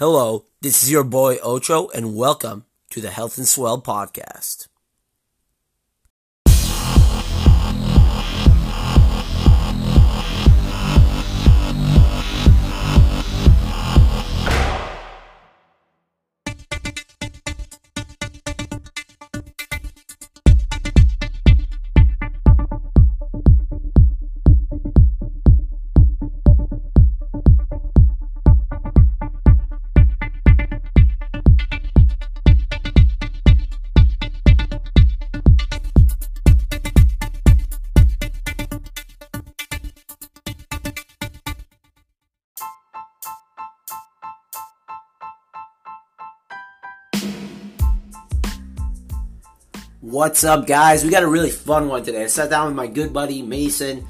Hello, this is your boy Ocho, and welcome to the Health and Swell podcast. What's up, guys? We got a really fun one today. I sat down with my good buddy Mason.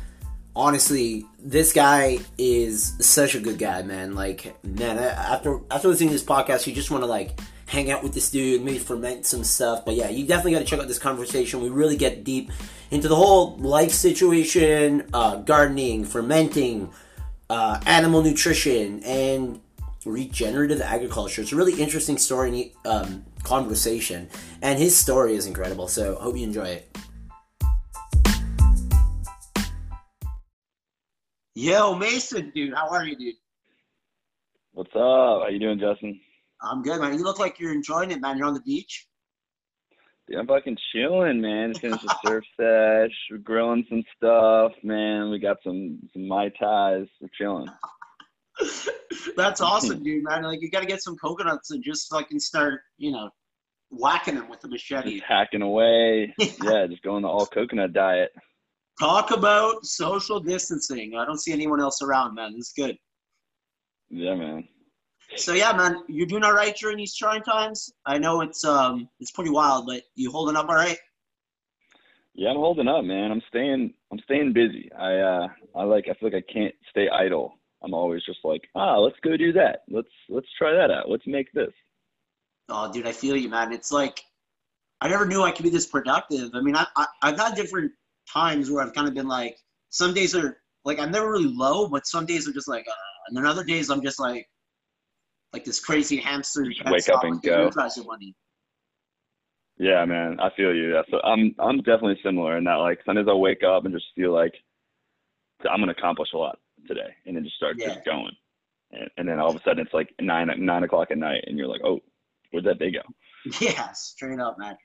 Honestly, this guy is such a good guy, man. Like, man, after after listening to this podcast, you just want to like hang out with this dude, maybe ferment some stuff. But yeah, you definitely got to check out this conversation. We really get deep into the whole life situation, uh, gardening, fermenting, uh, animal nutrition, and regenerative agriculture. It's a really interesting story um, conversation, and his story is incredible. So hope you enjoy it. Yo, Mason, dude, how are you, dude? What's up? How you doing, Justin? I'm good, man. You look like you're enjoying it, man. You're on the beach. Dude, I'm fucking chilling, man. Just finished a surf sesh. We're grilling some stuff, man. We got some some mai tais. We're chilling. That's awesome, dude, man. Like you got to get some coconuts and just fucking start, you know, whacking them with the machete. Just hacking away. yeah, just going the all coconut diet. Talk about social distancing. I don't see anyone else around, man. It's good. Yeah, man. So yeah, man, you're doing all right during these trying times. I know it's um it's pretty wild, but you holding up all right? Yeah, I'm holding up, man. I'm staying I'm staying busy. I uh I like I feel like I can't stay idle. I'm always just like, ah, let's go do that. Let's let's try that out. Let's make this. Oh, dude, I feel you, man. It's like I never knew I could be this productive. I mean, I, I I've had different times where I've kind of been like, some days are like I'm never really low, but some days are just like, uh, and then other days I'm just like, like this crazy hamster. wake up and go. Money. Yeah, man, I feel you. Yeah, so I'm I'm definitely similar in that. Like some days I'll wake up and just feel like I'm gonna accomplish a lot today, and then just start yeah. just going, and, and, then all of a sudden it's like nine nine o'clock at night, and you're like, oh, where'd that day go? Yeah, straight up, man.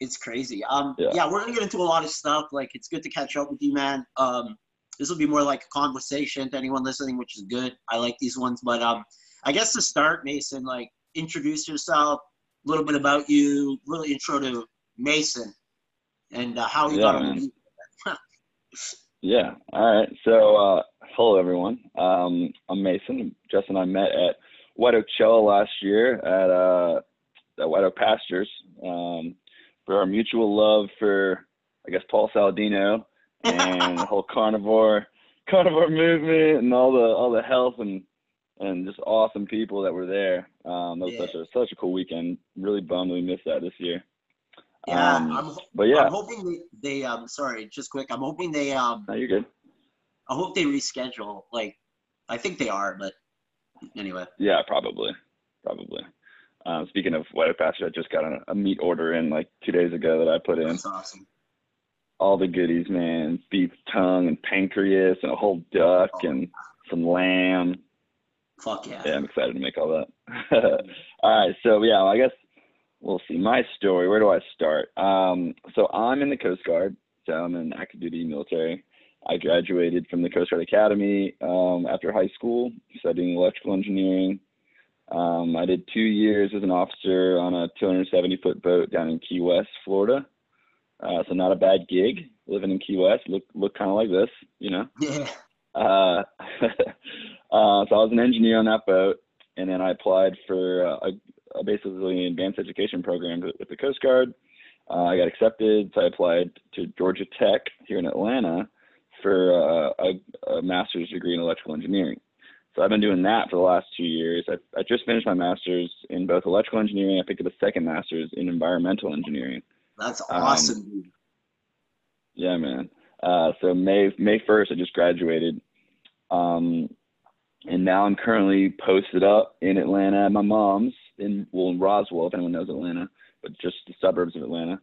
It's crazy. Um, yeah. yeah, we're gonna get into a lot of stuff. Like, it's good to catch up with you, man. Um, this will be more like a conversation to anyone listening, which is good. I like these ones, but um, I guess to start, Mason, like introduce yourself, a little bit about you, really intro to Mason, and uh, how you yeah, got Yeah. All right. So, uh, hello everyone. Um, I'm Mason. Justin and I met at White Oak Cello last year at uh, at White Oak Pastures um, for our mutual love for, I guess, Paul Saladino and the whole carnivore carnivore movement and all the all the health and and just awesome people that were there. Um, that was yeah. such a such a cool weekend. Really bummed we missed that this year. Yeah, um, I'm, but yeah, I'm hoping they, they um sorry, just quick. I'm hoping they um. No, you're good. I hope they reschedule. Like, I think they are, but anyway. Yeah, probably, probably. Um, speaking of White Pasture, I just got a, a, meat order in like two days ago that I put in. That's awesome. All the goodies, man. Beef tongue and pancreas and a whole duck oh. and some lamb. Fuck yeah. Yeah, I'm excited to make all that. all right, so yeah, I guess we'll see my story. Where do I start? Um, so I'm in the Coast Guard. So I'm in active duty military. I graduated from the Coast Guard Academy um, after high school, studying electrical engineering. Um, I did two years as an officer on a 270 foot boat down in Key West, Florida. Uh, so not a bad gig. Living in Key West, look look kind of like this, you know. Yeah. Uh, uh, so I was an engineer on that boat, and then I applied for uh, a, basically an advanced education program with the Coast Guard. Uh, I got accepted, so I applied to Georgia Tech here in Atlanta for uh, a, a, master's degree in electrical engineering. So I've been doing that for the last two years. I, I just finished my master's in both electrical engineering. I picked up a second master's in environmental engineering. That's awesome, um, Yeah, man. Uh, so May May first, I just graduated. Um, and now I'm currently posted up in Atlanta at my mom's in well in Roswell, if anyone knows Atlanta, but just the suburbs of Atlanta,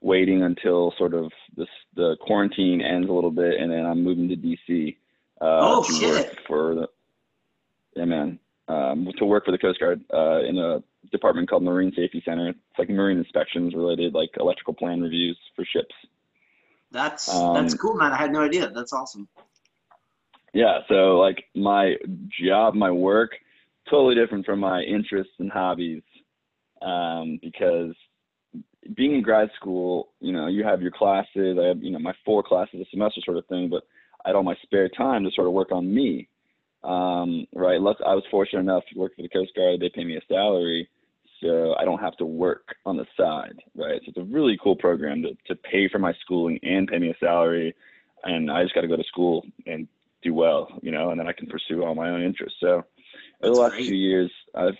waiting until sort of this the quarantine ends a little bit, and then I'm moving to DC. Uh, oh to shit! Work for the yeah, man. Um, to work for the Coast Guard uh, in a department called Marine Safety Center. It's like marine inspections related, like electrical plan reviews for ships. That's um, that's cool, man. I had no idea. That's awesome. Yeah, so like my job, my work, totally different from my interests and hobbies, um, because being in grad school, you know, you have your classes. I have, you know, my four classes a semester sort of thing, but I had all my spare time to sort of work on me. Um, right. I was fortunate enough to work for the Coast Guard. They pay me a salary, so I don't have to work on the side. Right. So it's a really cool program to, to pay for my schooling and pay me a salary. And I just got to go to school and do well, you know, and then I can pursue all my own interests. So over the last great. few years, I've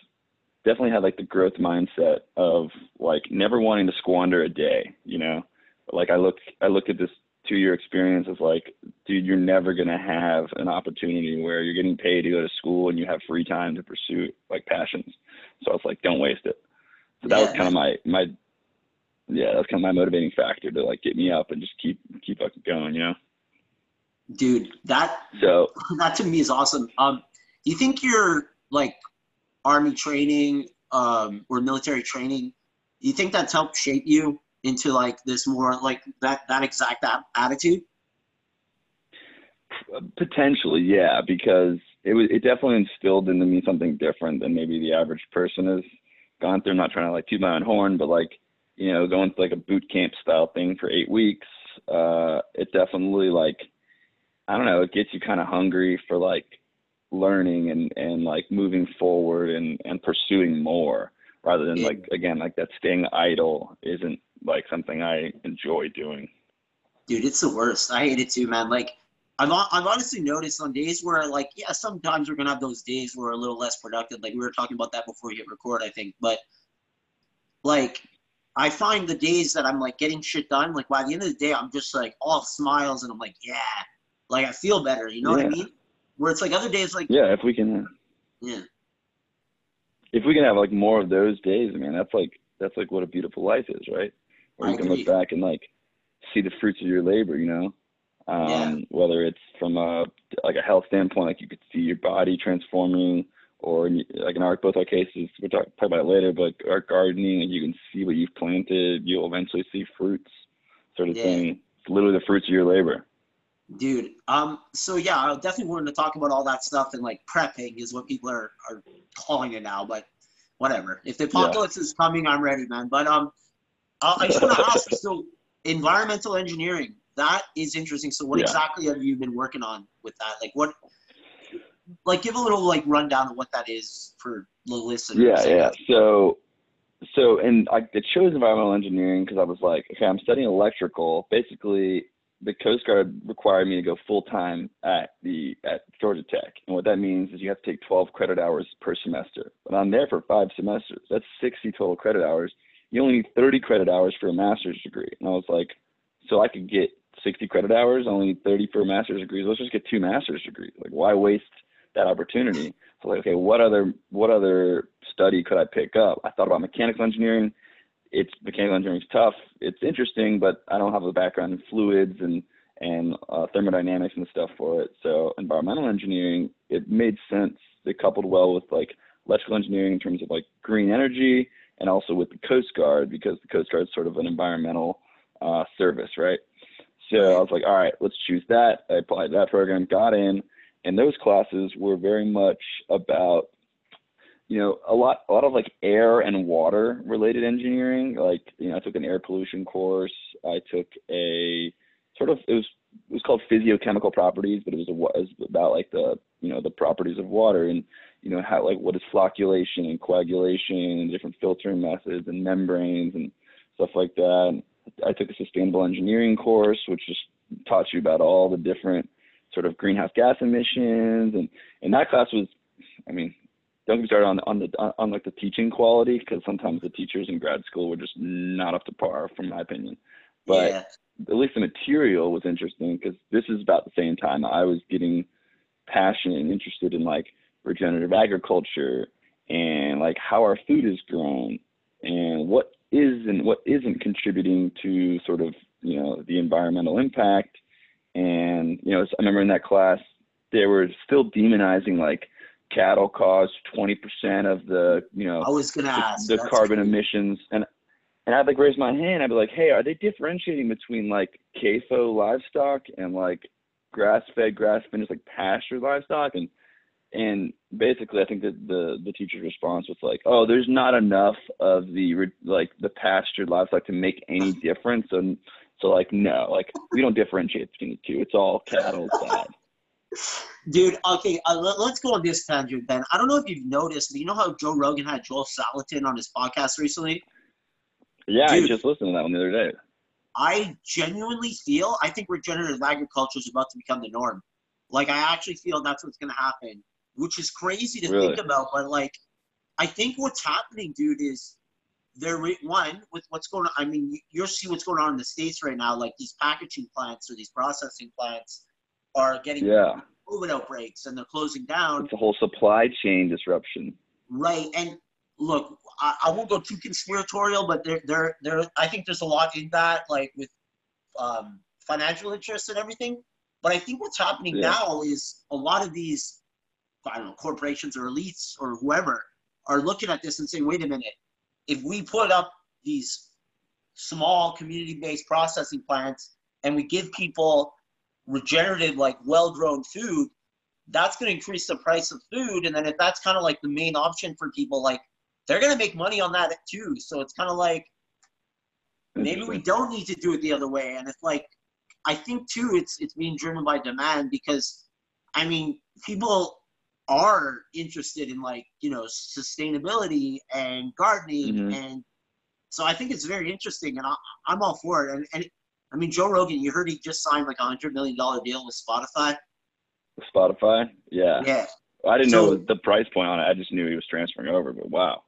definitely had like the growth mindset of like never wanting to squander a day, you know. Like I look, I look at this two year experience as like, dude, you're never gonna have an opportunity where you're getting paid to go to school and you have free time to pursue like passions. So I was like, don't waste it. So that yeah. was kind of my my yeah, that's kind of my motivating factor to like get me up and just keep keep fucking going, you know. Dude, that so that to me is awesome. Um, do you think your like army training um, or military training, do you think that's helped shape you into like this more like that that exact attitude? Potentially, yeah, because it was it definitely instilled into me something different than maybe the average person has gone through. I'm not trying to like toot my own horn, but like you know, going through like a boot camp style thing for eight weeks, uh, it definitely like I don't know, it gets you kind of hungry for like learning and and like moving forward and and pursuing more rather than like again like that staying idle isn't like something I enjoy doing. Dude, it's the worst. I hate it too, man. Like I've I've honestly noticed on days where like yeah, sometimes we're gonna have those days where we're a little less productive. Like we were talking about that before we hit record, I think. But like I find the days that I'm like getting shit done, like by the end of the day, I'm just like all smiles and I'm like, yeah, like I feel better. You know yeah. what I mean? Where it's like other days, like yeah, if we can, yeah, if we can have like more of those days, I mean, that's like that's like what a beautiful life is, right? Where you can agree. look back and like see the fruits of your labor, you know. Um, yeah. Whether it's from a like a health standpoint, like you could see your body transforming, or like in our both our cases, we'll talk, talk about it later. But our gardening, like you can see what you've planted. You'll eventually see fruits, sort of yeah. thing. It's literally the fruits of your labor. Dude, um, so yeah, I definitely wanted to talk about all that stuff and like prepping is what people are, are calling it now, but whatever. If the apocalypse yeah. is coming, I'm ready, man. But um, uh, I just want to ask, so environmental engineering, that is interesting. So what yeah. exactly have you been working on with that? Like what, like give a little like rundown of what that is for the listeners. Yeah, yeah. So, so and I chose environmental engineering because I was like, okay, I'm studying electrical. Basically, the Coast Guard required me to go full time at the at Georgia Tech, and what that means is you have to take 12 credit hours per semester. But I'm there for five semesters. That's 60 total credit hours. You only need 30 credit hours for a master's degree, and I was like, so I could get 60 credit hours, only need 30 for a master's degree. Let's just get two master's degrees. Like, why waste that opportunity? So like, okay, what other what other study could I pick up? I thought about mechanical engineering it's mechanical engineering is tough. It's interesting, but I don't have a background in fluids and and uh, thermodynamics and stuff for it. So environmental engineering, it made sense. It coupled well with like electrical engineering in terms of like green energy, and also with the Coast Guard because the Coast Guard is sort of an environmental uh, service, right? So I was like, all right, let's choose that. I applied that program, got in, and those classes were very much about you know, a lot, a lot of like air and water related engineering. Like, you know, I took an air pollution course. I took a sort of, it was, it was called physiochemical properties, but it was, a, it was about like the, you know, the properties of water and, you know, how, like what is flocculation and coagulation and different filtering methods and membranes and stuff like that. And I took a sustainable engineering course, which just taught you about all the different sort of greenhouse gas emissions. And, and that class was, I mean, don't get me started on on the on like the teaching quality because sometimes the teachers in grad school were just not up to par, from my opinion. But yeah. at least the material was interesting because this is about the same time I was getting passionate and interested in like regenerative agriculture and like how our food is grown and what is and what isn't contributing to sort of you know the environmental impact and you know i remember in that class they were still demonizing like cattle cause 20% of the you know I was gonna ask the, the carbon crazy. emissions and and I'd like raise my hand. I'd be like, hey, are they differentiating between like CAFO livestock and like grass fed, grass finished like pasture livestock? And and basically, I think that the the teacher's response was like, oh, there's not enough of the like the pasture livestock to make any difference. And so like no, like we don't differentiate between the two. It's all cattle bad. Dude, okay, uh, let, us go on this tangent then. I don't know if you've noticed, but you know how Joe Rogan had Joel Salatin on his podcast recently? Yeah, Dude, I just listened to that one the other day. I genuinely feel I think regenerative agriculture is about to become the norm. Like I actually feel that's what's going to happen, which is crazy to really? think about. But like, I think what's happening, dude, is there one with what's going on. I mean, you'll see what's going on in the states right now. Like these packaging plants or these processing plants are getting yeah. COVID outbreaks and they're closing down. It's a whole supply chain disruption. Right, and look, I, I won't go too conspiratorial, but there, there, there. I think there's a lot in that, like with um, financial interests and everything. But I think what's happening yeah. now is a lot of these, I don't know, corporations or elites or whoever are looking at this and saying, wait a minute, if we put up these small community-based processing plants and we give people regenerative, like well-grown food, that's going to increase the price of food. And then if that's kind of like the main option for people, like they're going to make money on that too. So it's kind of like maybe we don't need to do it the other way. And it's like I think too, it's it's being driven by demand because I mean people are interested in like you know sustainability and gardening mm-hmm. and so I think it's very interesting and I, am all for it. And, and I mean Joe Rogan, you heard he just signed like a hundred million dollar deal with Spotify. Spotify, yeah. Yeah. I didn't so, know the price point on it. I just knew he was transferring over, but wow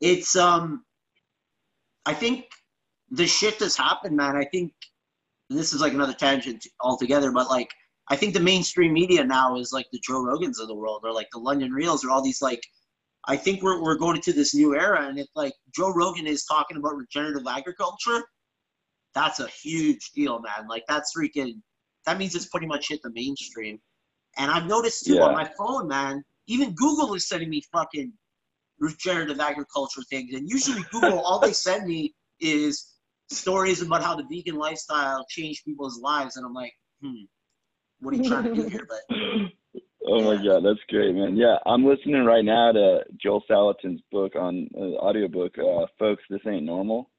it's um I think the shift has happened, man. I think this is like another tangent altogether, but like I think the mainstream media now is like the Joe Rogans of the world or like the London Reals or all these like I think we're we're going into this new era and if like Joe Rogan is talking about regenerative agriculture, that's a huge deal, man. Like that's freaking that means it's pretty much hit the mainstream. And I've noticed too yeah. on my phone, man, even Google is sending me fucking regenerative agriculture things. And usually Google, all they send me is stories about how the vegan lifestyle changed people's lives. And I'm like, hmm, what are you trying to do here? But Oh my god, that's great, man. Yeah, I'm listening right now to Joel Salatin's book on uh, audiobook, uh, folks, this ain't normal.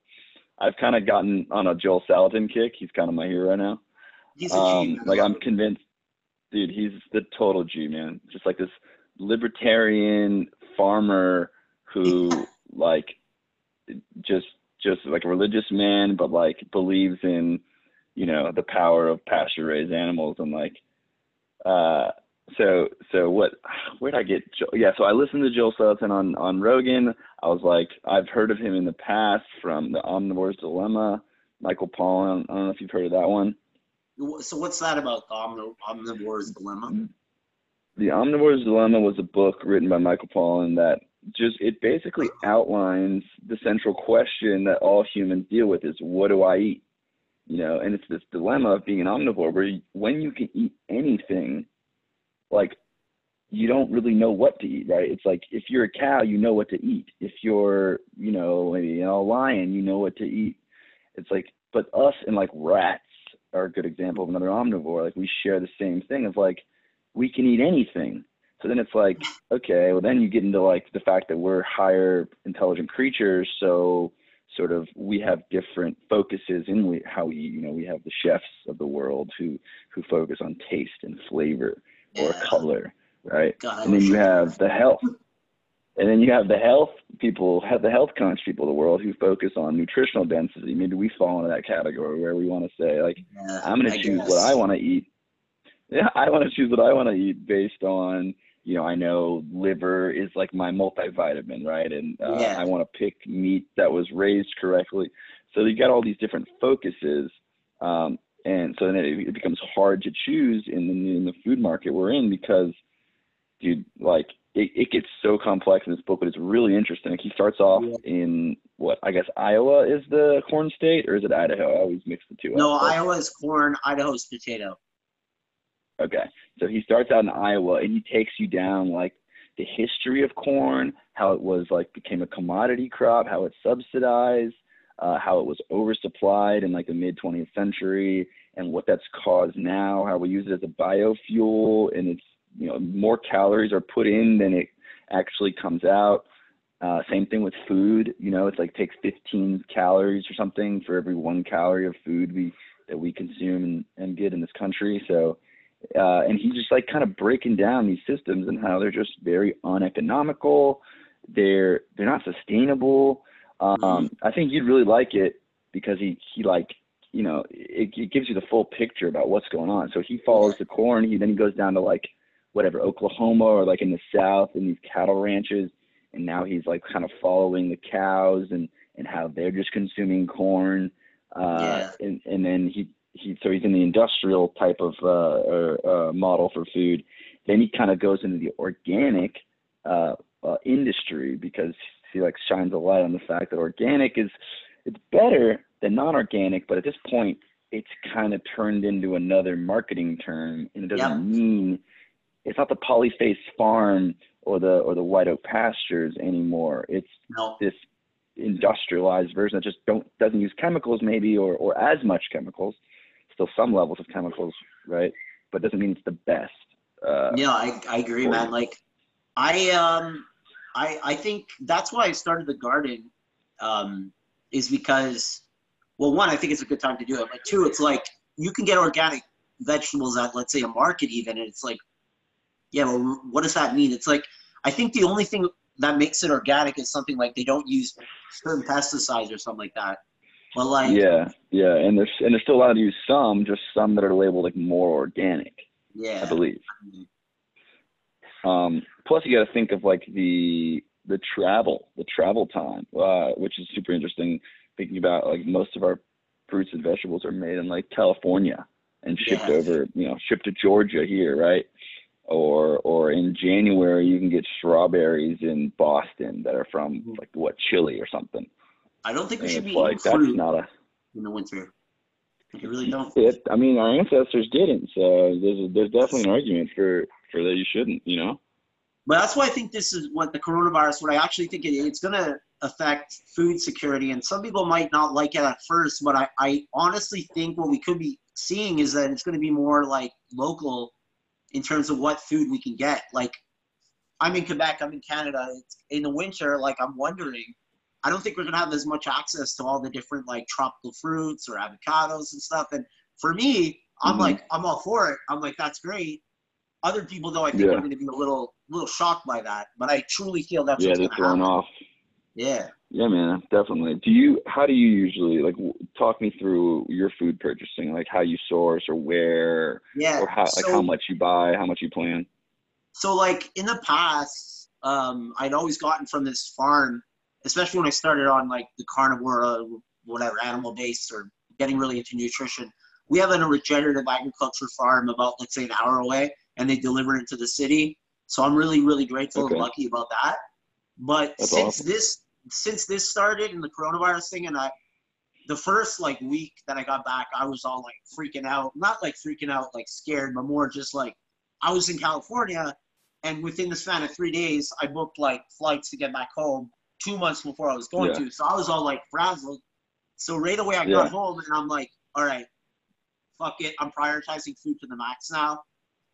I've kind of gotten on a Joel Salatin kick. He's kind of my hero now. He's a um, G, like I'm convinced, dude. He's the total G man. Just like this libertarian farmer who like just just like a religious man but like believes in you know the power of pasture raised animals and like uh so so what where'd i get yeah so i listened to joel salatin on on rogan. I was like i've heard of him in the past from the omnivore's dilemma michael pollan i don't know if you've heard of that one. So what's that about the omnivore's dilemma? The Omnivore's Dilemma was a book written by Michael Pollan that just it basically outlines the central question that all humans deal with is what do I eat? You know, and it's this dilemma of being an omnivore where you, when you can eat anything, like you don't really know what to eat, right? It's like if you're a cow, you know what to eat. If you're, you know, maybe a lion, you know what to eat. It's like, but us and like rats are a good example of another omnivore. Like we share the same thing of like we can eat anything. So then it's like, okay, well then you get into like the fact that we're higher intelligent creatures, so sort of we have different focuses in how we, you know, we have the chefs of the world who who focus on taste and flavor or yeah. color, right? God, and then you have the health. And then you have the health people, have the health conscious people of the world who focus on nutritional density. Maybe we fall into that category where we want to say, like, yeah, I'm going to choose guess. what I want to eat yeah, I want to choose what I want to eat based on, you know, I know liver is like my multivitamin, right? And uh, yeah. I want to pick meat that was raised correctly. So you got all these different focuses, um, and so then it, it, becomes hard to choose in the in the food market we're in because, dude, like it, it gets so complex in this book, but it's really interesting. Like He starts off Yeah. in what I guess Iowa is the corn state, or is it Idaho? I always mix the two. No, up. But- Iowa's corn, Idaho's potato. Okay. So he starts out in Iowa and he takes you down like the history of corn, how it was like became a commodity crop, how it's subsidized, uh, how it was oversupplied in like the mid 20th century, and what that's caused now, how we use it as a biofuel, and it's you know more calories are put in than it actually comes out. Uh, same thing with food. You know, it's like takes 15 calories or something for every one calorie of food we that we consume and, and get in this country. So uh, and he's just like kind of breaking down these systems and how they're just very uneconomical. They're they're not sustainable. Um, I think you'd really like it because he he like you know it, it gives you the full picture about what's going on. So he follows the corn. He then he goes down to like whatever Oklahoma or like in the South in these cattle ranches, and now he's like kind of following the cows and and how they're just consuming corn. Uh, Yeah. and and then he he so he's in the industrial type of uh, or, uh, model for food. Then he kind of goes into the organic uh, uh, industry because like shines a light on the fact that organic is it's better than non-organic, but at this point it's kind of turned into another marketing term, and it doesn't mean it's not the polyface farm or the or the white oak pastures anymore. It's No. this industrialized version that just don't doesn't use chemicals maybe or or as much chemicals still some levels of chemicals right but doesn't mean it's the best uh Yeah, I, I agree, man. Like, I um, I I think that's why I started the garden, um, is because, well, one, I think it's a good time to do it, but two, it's like you can get organic vegetables at, let's say, a market even, and it's like, yeah, well, what does that mean? It's like I think the only thing that makes it organic is something like they don't use certain pesticides or something like that. But like, yeah yeah and there's and they're still allowed to use some just some that are labeled like more organic yeah, i believe um plus you got to think of like the the travel the travel time uh which is super interesting thinking about like most of our fruits and vegetables are made in like california and shipped Yeah. over you know shipped to georgia here right or or in january you can get strawberries in boston that are from Mhm. like what chile or something I don't think we should be like that's not a in the winter. I really don't. it i mean our ancestors didn't so there's a, there's definitely an argument for for that you shouldn't you know But that's why I think this is what the coronavirus. What I actually think it, it's going to affect food security, and some people might not like it at first. But I, I honestly think what we could be seeing is that it's going to be more like local, in terms of what food we can get. Like, I'm in Quebec. I'm in Canada. It's, in the winter, like I'm wondering. I don't think we're going to have as much access to all the different like tropical fruits or avocados and stuff. And for me, I'm Mhm. like, I'm all for it. I'm like, that's great. Other people, though, I think Yeah. are going to be a little, little shocked by that. But I truly feel that's yeah what's they're going thrown happen. off Yeah. Yeah, man, definitely. Do you? How do you usually like talk me through your food purchasing? Like how you source or where Yeah. or how like how much you buy, how much you plan. so like in the past, um, I'd always gotten from this farm, especially when I started on like the carnivore, uh, whatever, animal based or getting really into nutrition. We have a regenerative agriculture farm about let's say an hour away, and they deliver it to the city. So I'm really, really grateful Okay. and lucky about that. But That's since awesome. this since this started and the coronavirus thing, and I the first like week that I got back, I was all like freaking out. Not like freaking out, like scared, but more just like I was in California, and within the span of three days, I booked like flights to get back home two months before I was going Yeah. to. So I was all like frazzled. So right away I Yeah. got home and I'm like, all right, fuck it. I'm prioritizing food to the max now.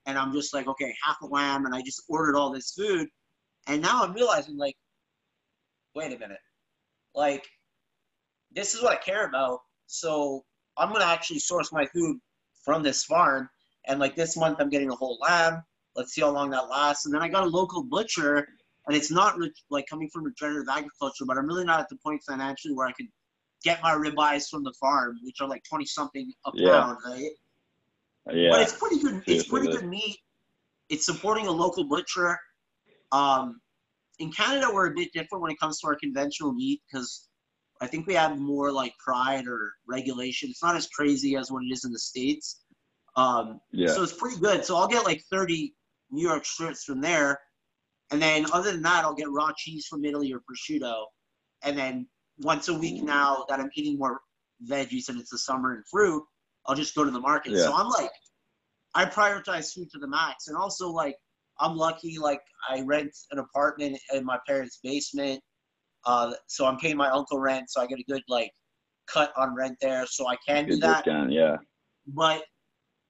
And I'm just like, okay, half a lamb, and I just ordered all this food. And now I'm realizing, like, wait a minute. Like, this is what I care about. So I'm gonna actually source my food from this farm. And like this month, I'm getting a whole lamb. Let's see how long that lasts. And then I got a local butcher, and it's not like coming from regenerative agriculture, but I'm really not at the point financially where I could get my ribeyes from the farm, which are like twenty something a Yeah. pound, right? Yeah. But it's pretty good. It's pretty good meat. It's supporting a local butcher. Um, in Canada, we're a bit different when it comes to our conventional meat because I think we have more like pride or regulation. It's not as crazy as what it is in the states. Um, yeah. so it's pretty good. So I'll get like 30 New York strips from there. And then other than that, I'll get raw cheese from Italy or prosciutto. And then once a week now that I'm eating more veggies and it's the summer and fruit, I'll just go to the market. Yeah. So I'm like, I prioritize food to the max. And also like I'm lucky, like I rent an apartment in my parents' basement. Uh, so I'm paying my uncle rent, so I get a good like cut on rent there, so I can do Good that. discount, yeah. But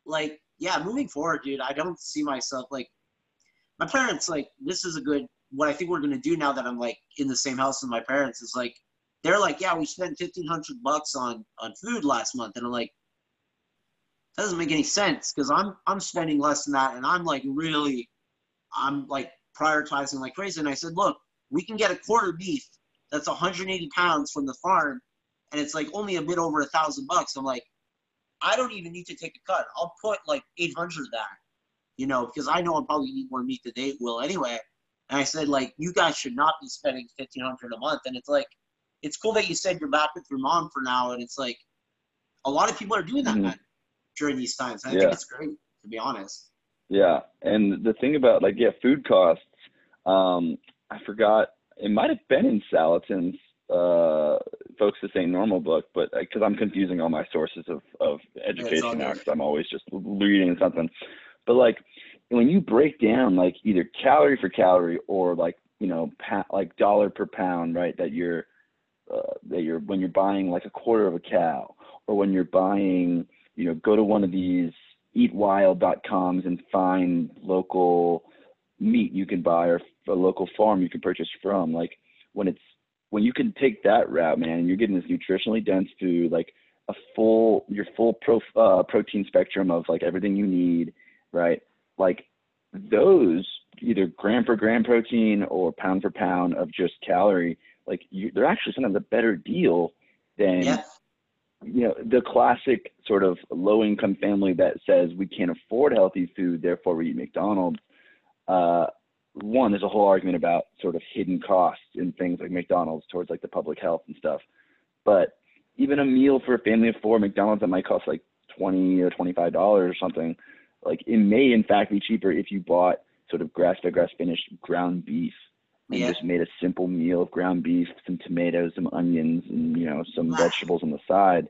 like, yeah, moving forward, dude, I don't see myself like my parents. Like, this is a good. What I think we're gonna do now that I'm like in the same house as my parents is like, they're like, yeah, we spent fifteen hundred bucks on on food last month, and I'm like, that doesn't make any sense because I'm I'm spending less than that, and I'm like really, I'm like prioritizing like crazy. And I said, look, we can get a quarter beef that's 180 pounds from the farm, and it's like only a bit over a thousand bucks. I'm like, I don't even need to take a cut. I'll put like 800 of that, you know, because I know I'm probably eat more meat than they will anyway. And I said, like, you guys should not be spending 1500 a month. And it's like, it's cool that you said you're back with your mom for now. And it's like, a lot of people are doing that Mhm. During these times. And I Yeah. think it's great, to be honest. Yeah, and the thing about like yeah, food costs. Um, I forgot it might have been in Salatin's uh, folks this ain't normal book, but because I'm confusing all my sources of of education now, because I'm always just reading something. But like when you break down like either calorie for calorie or like you know pa- like dollar per pound, right? That you're uh, that you're when you're buying like a quarter of a cow, or when you're buying you know go to one of these eatwild.coms and find local meat you can buy or a local farm you can purchase from. Like when it's when you can take that route, man, and you're getting this nutritionally dense food, like a full your full pro, uh, protein spectrum of like everything you need, right? Like those either gram for gram protein or pound for pound of just calorie, like you, they're actually sometimes a better deal than Yeah. You know the classic sort of low income family that says we can't afford healthy food therefore we eat mcdonald's uh, one there's a whole argument about sort of hidden costs in things like mcdonald's towards like the public health and stuff. But even a meal for a family of four mcdonald's that might cost like 20 or 25 dollars or something like it may in fact be cheaper if you bought sort of grass fed grass finished ground beef and Yeah. just made a simple meal of ground beef, some tomatoes, some onions, and you know some Ah. vegetables on the side.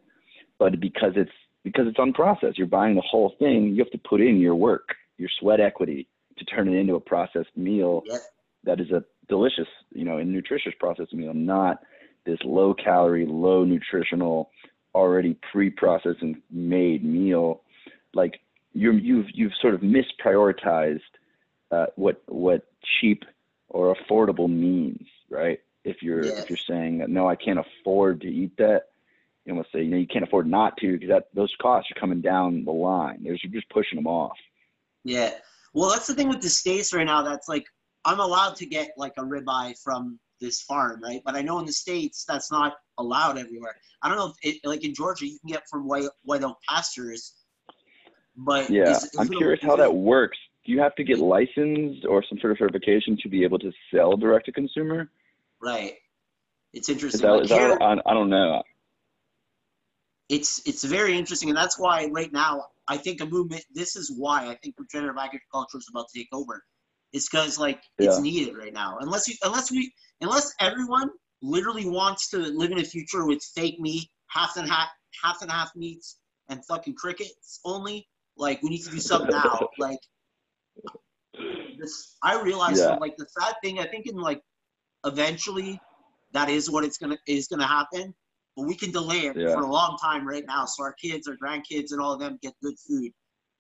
But because it's because it's unprocessed, you're buying the whole thing. You have to put in your work, your sweat equity to turn it into a processed meal Yeah. that is a delicious, you know, and nutritious processed meal, not this low calorie, low nutritional, already pre-processed and made meal. Like you're, you've you've sort of misprioritized uh, what what cheap or affordable means, right? If you're if you're saying that no, I can't afford to eat that, you almost say you know you can't afford not to because that those costs are coming down the line. There's you're just pushing them off. Yeah. Well, that's the thing with the states right now. That's like I'm allowed to get like a ribeye from this farm, right? But I know in the states that's not allowed everywhere. I don't know if it, like in Georgia you can get from White White Oak pastures, but Yeah, is- is I'm a- curious how that works. Do you have to get licensed or some sort of certification to be able to sell direct to consumer? Right. It's Is interesting. that, Like is that I, I don't know. it's it's very interesting, and that's why right now I think a movement. This is why I think regenerative agriculture is about to take over. It's because like it's Yeah. needed right now. Unless you, unless we, unless everyone literally wants to live in a future with fake meat, half and half, half and half meats, and fucking crickets only. Like we need to do something now. Like this, I realize. Yeah. Like the sad thing, I think in like eventually that is what it's gonna is gonna happen. But we can delay it Yeah. for a long time right now, so our kids, our grandkids, and all of them get good food.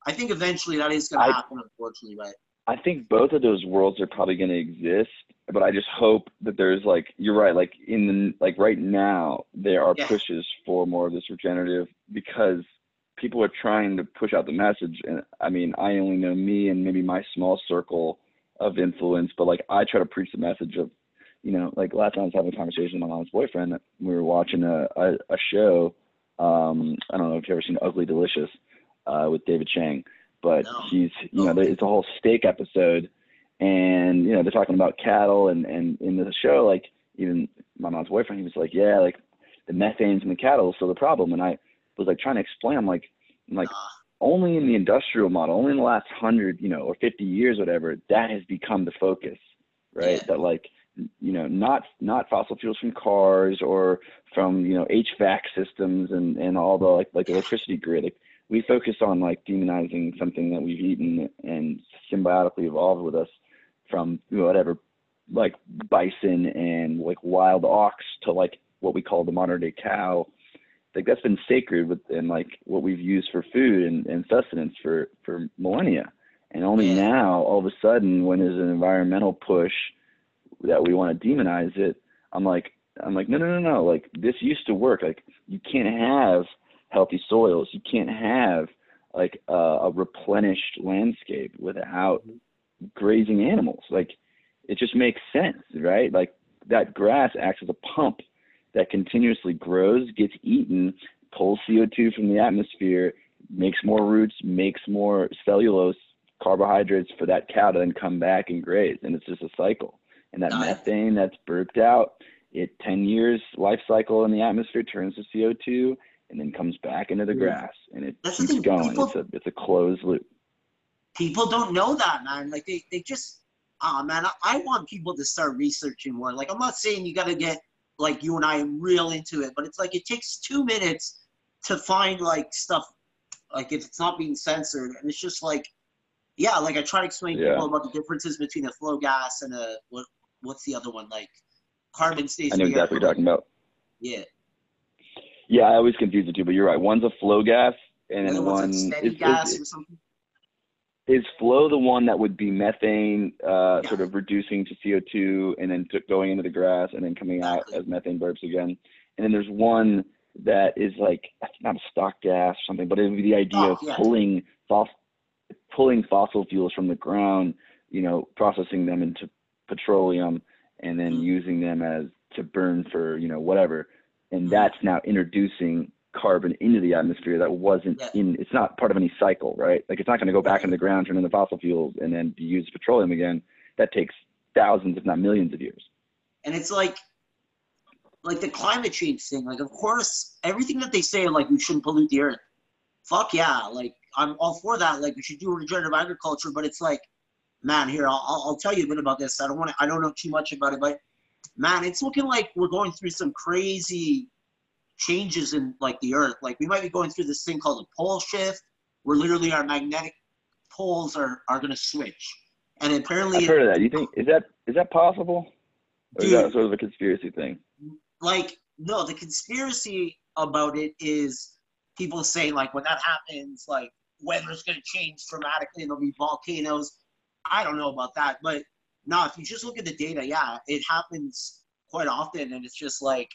I think eventually that is gonna I- happen, unfortunately. But I think both of those worlds are probably going to exist, but I just hope that there's like you're right, like in the like right now there are Yeah. pushes for more of this regenerative because people are trying to push out the message. And I mean, I only know me and maybe my small circle of influence, but like I try to preach the message of, you know, like last time I was having a conversation with my mom's boyfriend. We were watching a a, a show. Um, I don't know if you've ever seen Ugly Delicious uh, with David Chang but No. he's you know it's a whole steak episode and you know they're talking about cattle and and in the show like even my mom's boyfriend he was like yeah like the methane's in the cattle is still the problem and i was like trying to explain i'm like I'm like uh, only in the industrial model only in the last hundred you know or 50 years whatever that has become the focus right? Yeah. That like you know not not fossil fuels from cars or from you know HVAC systems and and all the like like electricity grid. Like we focus on like demonizing something that we've eaten and symbiotically evolved with us from you know, whatever like bison and like wild ox to like what we call the modern day cow like that's been sacred with and like what we've used for food and, and sustenance for for millennia. And only now all of a sudden when there's an environmental push that we want to demonize it i'm like i'm like no no no no like this used to work. Like you can't have healthy soils. You can't have like a, a replenished landscape without mm-hmm. grazing animals. Like it just makes sense right? Like that grass acts as a pump that continuously grows gets eaten pulls co2 from the atmosphere makes more roots makes more cellulose carbohydrates for that cow to then come back and graze and it's just a cycle and that Got it. methane that's burped out it 10 years life cycle in the atmosphere turns to co2 and then comes back into the grass and it That's keeps going people- it's a it's a closed loop people don't know that, man. Like they, they just, ah, man. I, I want people to start researching more. Like I'm not saying you got to get like you and I real into it, but it's like it takes two minutes to find like stuff, like if it's not being censored, and it's just like, yeah, like I try to explain to Yeah. people about the differences between a flow gas and a what, what's the other one like? Carbon stays. i know in the air exactly what you're talking about Yeah, yeah i always confuse the two but you're right one's a flow gas and and then one like steady is, gas is, or something. Is flow the one that would be methane uh, Yeah. sort of reducing to co2 and then going into the grass and then coming out as methane burps again and then there's one that is like not a stock gas or something but it would be the idea Oh, of yeah. pulling fos- pulling fossil fuels from the ground you know processing them into petroleum and then Mhm. using them as to burn for you know whatever and Mhm. that's now introducing carbon into the atmosphere that wasn't Yeah. in it's not part of any cycle right? Like it's not going to go back in the ground turn into fossil fuels and then be used petroleum again. That takes thousands if not millions of years. And it's like like the climate change thing like of course everything that they say like we shouldn't pollute the earth. Fuck yeah like i'm all for that like we should do regenerative agriculture but it's like man here i'll, I'll I'll tell you a bit about this. I don't want to i don't know too much about it but man it's looking like we're going through some crazy changes in like the earth. Like we might be going through this thing called a pole shift where literally our magnetic poles are are going to switch. And apparently i've heard of that. You think is that is that possible? Or is that sort of a conspiracy thing? Like no the conspiracy about it is people say like when that happens like weather's going to change dramatically and there'll be volcanoes. I don't know about that but no if you just look at the data yeah it happens quite often. And it's just like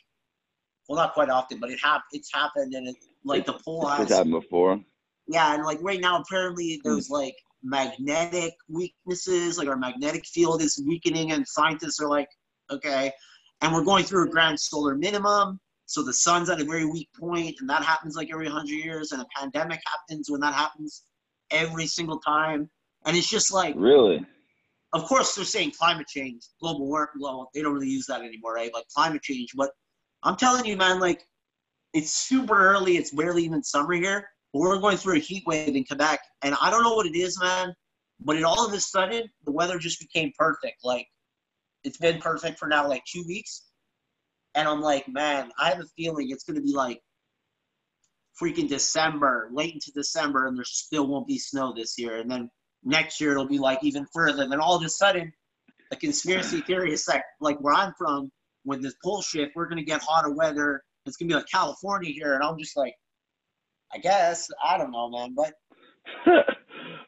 well not quite often but it hap- it's happened and it like the pole has has happened before yeah, and like right now, apparently there's hmm. like magnetic weaknesses, like our magnetic field is weakening, and scientists are like, okay, and we're going through a grand solar minimum, so the sun's at a very weak point, and that happens like every hundred years, and a pandemic happens when that happens every single time, and it's just like, really of course they're saying climate change, global warming. Well, they don't really use that anymore, right? Like climate change, but I'm telling you, man, like it's super early. It's barely even summer here. But we're going through a heat wave in Quebec, and I don't know what it is, man. But it all of a sudden, the weather just became perfect. Like it's been perfect for now, like two weeks, and I'm like, man, I have a feeling it's gonna be like freaking December, late into December, and there still won't be snow this year. And then next year it'll be like even further. And then all of a sudden, the conspiracy theory is that like where I'm from, with this pole shift, we're gonna get hotter weather. It's gonna be like California here, and I'm just like, I guess I don't know, man, but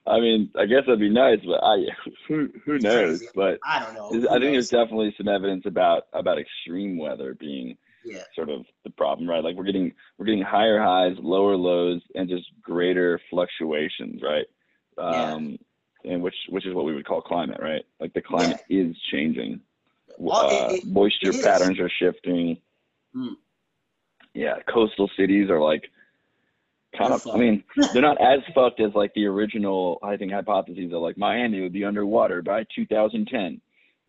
I mean, I guess that'd be nice, but I who who knows? But I don't know. I think there's definitely some evidence about about extreme weather being yeah, sort of the problem, right? Like we're getting we're getting higher highs, lower lows, and just greater fluctuations, right? Yeah. Um, and which which is what we would call climate, right? Like the climate is changing. Well, it- uh, it- moisture it patterns are shifting. Hmm. Yeah, coastal cities are like kind of. I mean, they're not as fucked as like the original. I think hypotheses of like Miami would be underwater by 2010,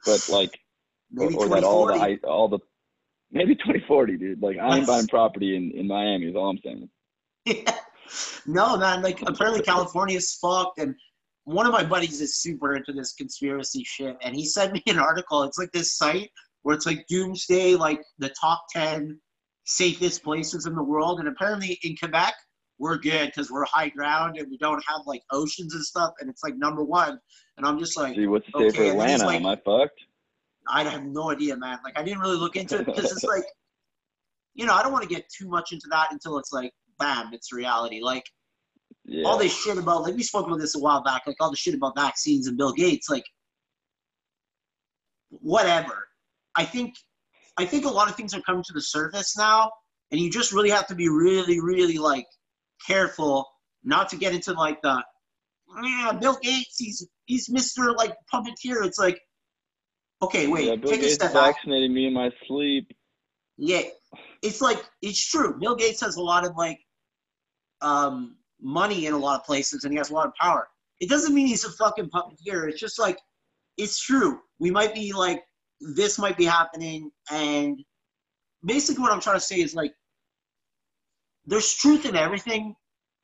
but like maybe or, or that all the I- all the maybe 2040, dude. Like I ain't Yes. buying property in in Miami. Is all I'm saying. no, man. Like apparently California is fucked, and one of my buddies is super into this conspiracy shit, and he sent me an article. It's like this site where it's like doomsday, like the top ten safest places in the world, and apparently in Quebec we're good because we're high ground and we don't have like oceans and stuff, and it's like number one. And I'm just like, See, what's the okay, for and then he's Atlanta? like- Am I fucked? I have no idea, man. Like I didn't really look into it because it's like, you know, I don't want to get too much into that until it's like, bam, it's reality. Like Yeah. all this shit about, like we spoke about this a while back, like all the shit about vaccines and Bill Gates, like whatever. I think, I think a lot of things are coming to the surface now, and you just really have to be really, really like careful not to get into like the, yeah, Bill Gates, he's he's Mister like puppeteer. It's like, okay, wait, yeah, Bill take a Gates step back. vaccinated me in my sleep. Yeah, it's like it's true. Bill Gates has a lot of like um, money in a lot of places, and he has a lot of power. It doesn't mean he's a fucking puppeteer. It's just like it's true. We might be like this might be happening, and basically what I'm trying to say is like there's truth in everything.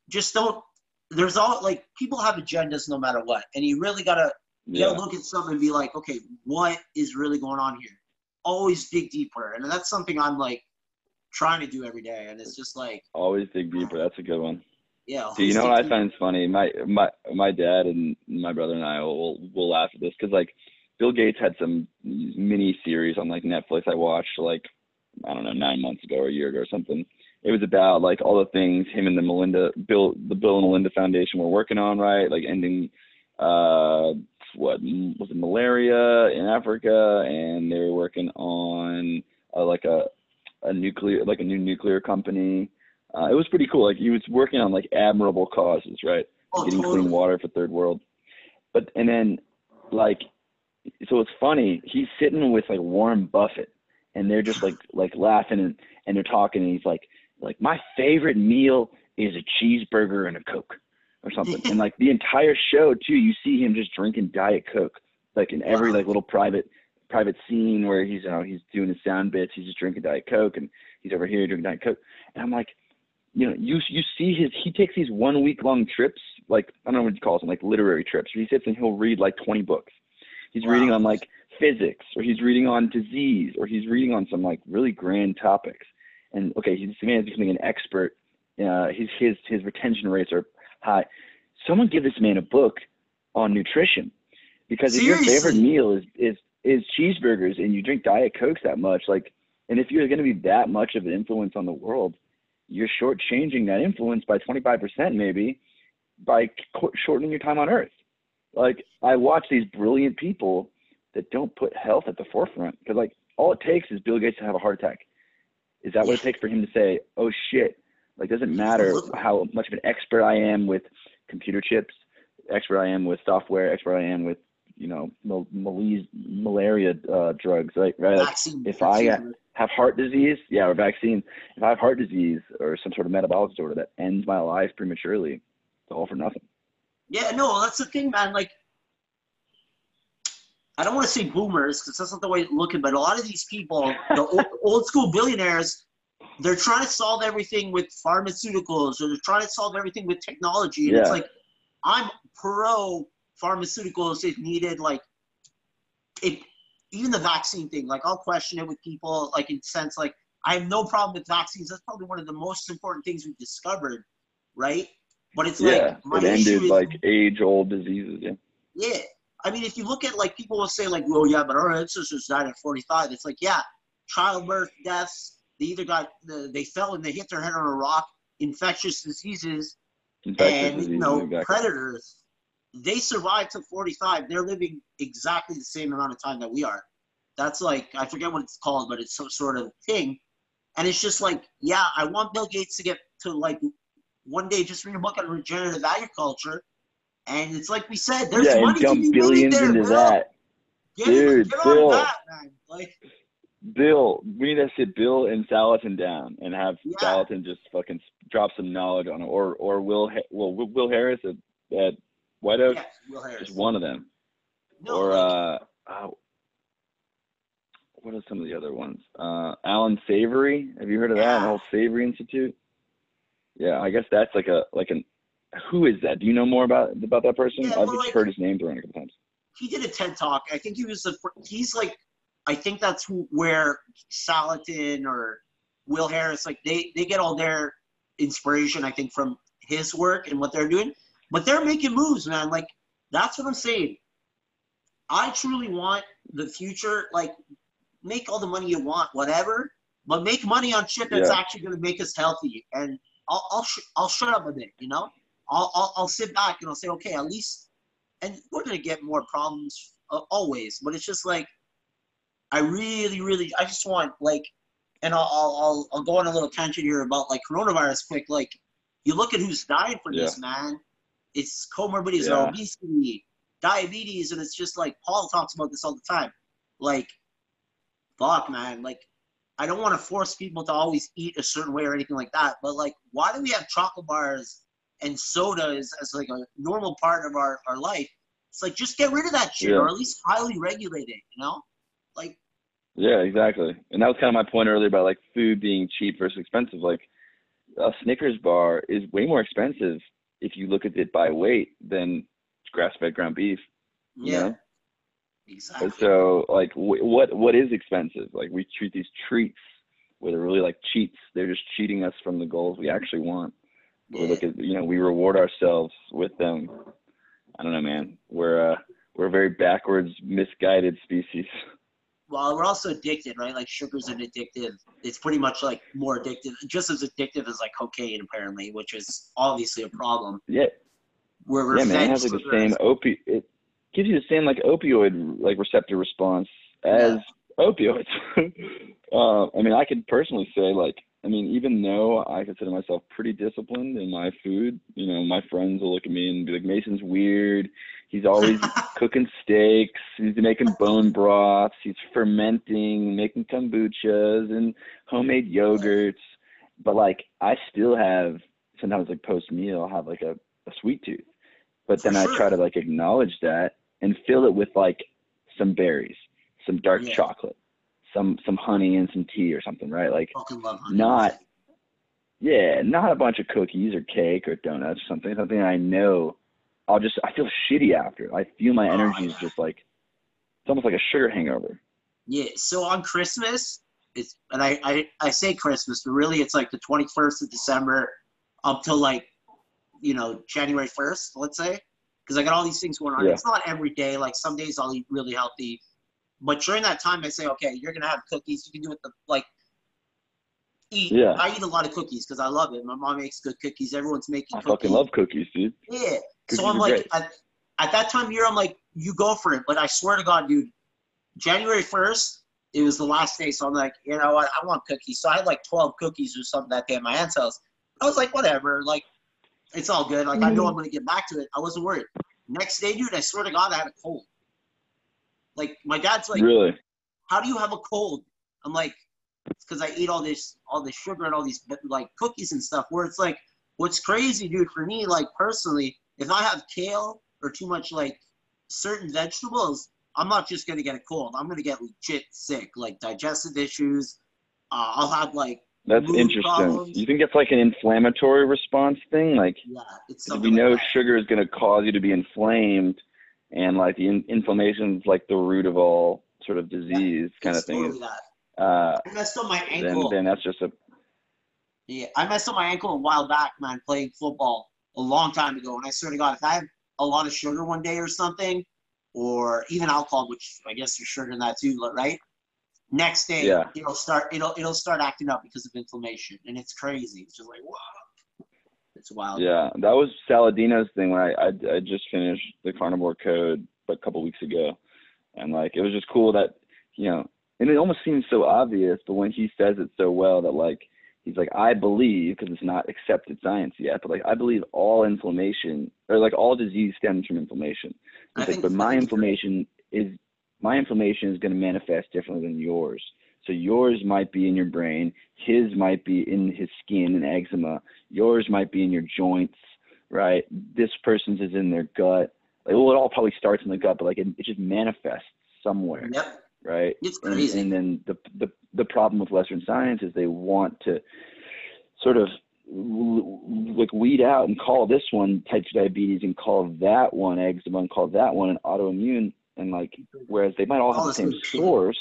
Just don't. There's all like people have agendas no matter what, and you really gotta you Yeah. gotta look at something and be like, okay, what is really going on here? Always dig deeper, and that's something I'm like trying to do every day. And it's just like, Always dig deeper. That's a good one. Yeah. Do you know what I find funny? My my my dad and my brother and I will will laugh at this because like Bill Gates had some mini series on like Netflix I watched like I don't know nine months ago or a year ago or something. It was about like all the things him and the Melinda Bill the Bill and Melinda Foundation were working on, right? Like ending uh what was it malaria in Africa, and they were working on uh, like a a nuclear like a new nuclear company. Uh, it was pretty cool. Like he was working on like admirable causes, right? Oh, Getting totally. clean water for third world. But and then like so it's funny, he's sitting with like Warren Buffett and they're just like like laughing and, and they're talking and he's like like my favorite meal is a cheeseburger and a Coke or something. and like the entire show too, you see him just drinking Diet Coke. Like in every Wow. like little private private scene where he's you know he's doing his sound bits, he's just drinking Diet Coke and he's over here drinking Diet Coke. And I'm like, you know, you you see his he takes these one week long trips, like I don't know what he calls them, like literary trips. Where he sits and he'll read like 20 books. He's Wow. reading on like physics, or he's reading on disease, or he's reading on some like really grand topics. And okay, he's the man is becoming an expert. Uh, his his his retention rates are high. Someone give this man a book on nutrition, because if your favorite meal is is is cheeseburgers and you drink diet cokes that much, like, and if you're going to be that much of an influence on the world, you're shortchanging that influence by 25% maybe by shortening your time on Earth. Like I watch these brilliant people that don't put health at the forefront because like all it takes is Bill Gates to have a heart attack. Is that what it takes for him to say, "Oh shit"? Like doesn't matter how much of an expert I am with computer chips, expert I am with software, expert I am with you know mal- malaise, malaria uh, drugs, right? Right. Like, Vaccine, if I, uh, have heart disease, yeah, or vaccine. If I have heart disease or some sort of metabolic disorder that ends my life prematurely, it's all for nothing. Yeah, no, that's the thing, man. Like, I don't want to say boomers because that's not the way to look at but a lot of these people, the old, old school billionaires, they're trying to solve everything with pharmaceuticals or they're trying to solve everything with technology. And it's like, I'm pro pharmaceuticals if needed. Like, it, even the vaccine thing, like, I'll question it with people, like, in sense, like, I have no problem with vaccines. That's probably one of the most important things we've discovered, right? But it's yeah, like, it ended is like age-old diseases. Yeah. yeah. I mean, if you look at like people will say like, "Oh yeah, but our ancestors died at 45." It's like, yeah, childbirth deaths. They either got they fell and they hit their head on a rock, infectious diseases, Infectious and diseases, you know exactly. predators. They survived to 45. They're living exactly the same amount of time that we are. That's like I forget what it's called, but it's some sort of thing. And it's just like, yeah, I want Bill Gates to get to like one day just read a book on regenerative agriculture. And it's like we said, there's yeah, money to be made billions there, into Bill. that. Get, Dude, get Bill. that, man. Like, Bill, we need to sit Bill and Salatin down and have Yeah. Salatin just fucking drop some knowledge on it, or or Will Will Will Harris at, at White Oak, yeah, Will Harris. just one of them, No, or uh, uh, what are some of the other ones? Uh, Allan Savory, have you heard of that? The Yeah. whole Savory Institute. Yeah, I guess that's like a like an who is that? Do you know more about about that person? Yeah, I've well, just like- heard his name thrown a couple times. he did a TED talk. I think he was the he's like I think that's who, where Salatin or Will Harris like they they get all their inspiration I think from his work and what they're doing. But they're making moves, man. Like that's what I'm saying. I truly want the future like make all the money you want, whatever, but make money on shit that's Yeah. actually going to make us healthy. And I'll I'll, sh- I'll shut up a bit, you know. I'll, I'll I'll sit back and I'll say, okay, at least and we're gonna get more problems uh, always, but it's just like I really, really, I just want like, and I'll, I'll, I'll, go on a little tangent here about like coronavirus. Quick, like you look at who's dying from this, man. It's comorbidities, Yeah. obesity, diabetes, and it's just like Paul talks about this all the time. Like, fuck, man. Like, I don't want to force people to always eat a certain way or anything like that, but like, why do we have chocolate bars? and sodas as like a normal part of our, our life. It's like just get rid of that shit Yeah. or at least highly regulate it, you know? Like Yeah, exactly. And that was kind of my point earlier about like food being cheap versus expensive. Like a Snickers bar is way more expensive if you look at it by weight than grass-fed ground beef. you yeah. know? Exactly. So like, wh- what what is expensive? Like we treat these treats where they're really like cheats. They're just cheating us from the goals we actually want. We look at you know we reward ourselves with them. I don't know, man. We're uh we're a very backwards, misguided species. Well, we're also addicted, right? Like sugar's an addictive. It's pretty much like more addictive, just as addictive as like cocaine, apparently, which is obviously a problem. Yeah, Where we're yeah, man. It has like the same opi. It gives you the same like opioid like receptor response as opioids. uh, I mean, I could personally say like, I mean, even though I consider myself pretty disciplined in my food, you know, my friends will look at me and be like, Mason's weird. He's always cooking steaks. He's making bone broths. He's fermenting, making kombuchas and homemade yogurts. But like, I still have sometimes like post meal, I'll have like a, a sweet tooth. But then. I try to like acknowledge that and fill it with like some berries, some dark Yeah. chocolate, some some honey and some tea or something, right? Like fucking love honey. not yeah, not a bunch of cookies or cake or donuts or something. Something I know I'll just I feel shitty after. I feel my Oh, energy is just like it's almost like a sugar hangover. Yeah. So on Christmas, it's and I, I I say Christmas, but really it's like the 21st of December up till like you know January 1st, let's say, because I got all these things going on. Yeah. It's not every day. Like some days I'll eat really healthy, but during that time I say, okay, you're gonna have cookies. You can do it the like. Eat. Yeah. I eat a lot of cookies because I love it. My mom makes good cookies. Everyone's making I cookies. fucking love cookies, dude. Yeah. Cookies so I'm like, great. at, at that time of year, I'm like, you go for it. But I swear to God, dude, January 1st, it was the last day. So I'm like, you know what? I want cookies. So I had like 12 cookies or something that day at my aunt's house. I was like, whatever. Like, it's all good. Like, I know mm-hmm. I'm going to get back to it. I wasn't worried. Next day, dude, I swear to God, I had a cold. Like, my dad's like, really? how do you have a cold? I'm like, it's because I eat all this, all this sugar and all these like cookies and stuff. Where it's like, what's crazy, dude, for me, like personally, if I have kale or too much like certain vegetables, I'm not just gonna get a cold. I'm gonna get legit sick, like digestive issues. Uh, I'll have like, That's interesting. problems. You think it's like an inflammatory response thing? Like yeah, it's we know like sugar is going to cause you to be inflamed, and like the in- inflammation is like the root of all sort of disease kind of thing. totally. Uh, I messed up my ankle. then that's just a Yeah, I messed up my ankle a while back, man, playing football a long time ago. And I swear to God, if I have a lot of sugar one day or something, or even alcohol, which I guess there's sugar in that too, right? Next day, Yeah. it'll start it'll it'll start acting up because of inflammation, and it's crazy. It's just like wow, it's wild. Yeah, that was Saladino's thing when I, I I just finished the carnivore code a couple weeks ago, and like it was just cool that you know, and it almost seems so obvious, but when he says it so well that like he's like I believe because it's not accepted science yet, but like I believe all inflammation or like all disease stems from inflammation. Like, but my inflammation is my inflammation is going to manifest differently than yours. So yours might be in your brain, his might be in his skin and eczema, yours might be in your joints, right? This person's is in their gut. Like, well, it all probably starts in the gut, but like it, it just manifests somewhere, Yep, right? it's And, crazy. and then the, the the problem with Western science is they want to sort of like weed out and call this one type 2 diabetes and call that one eczema and call that one an autoimmune and like whereas they might all have the same source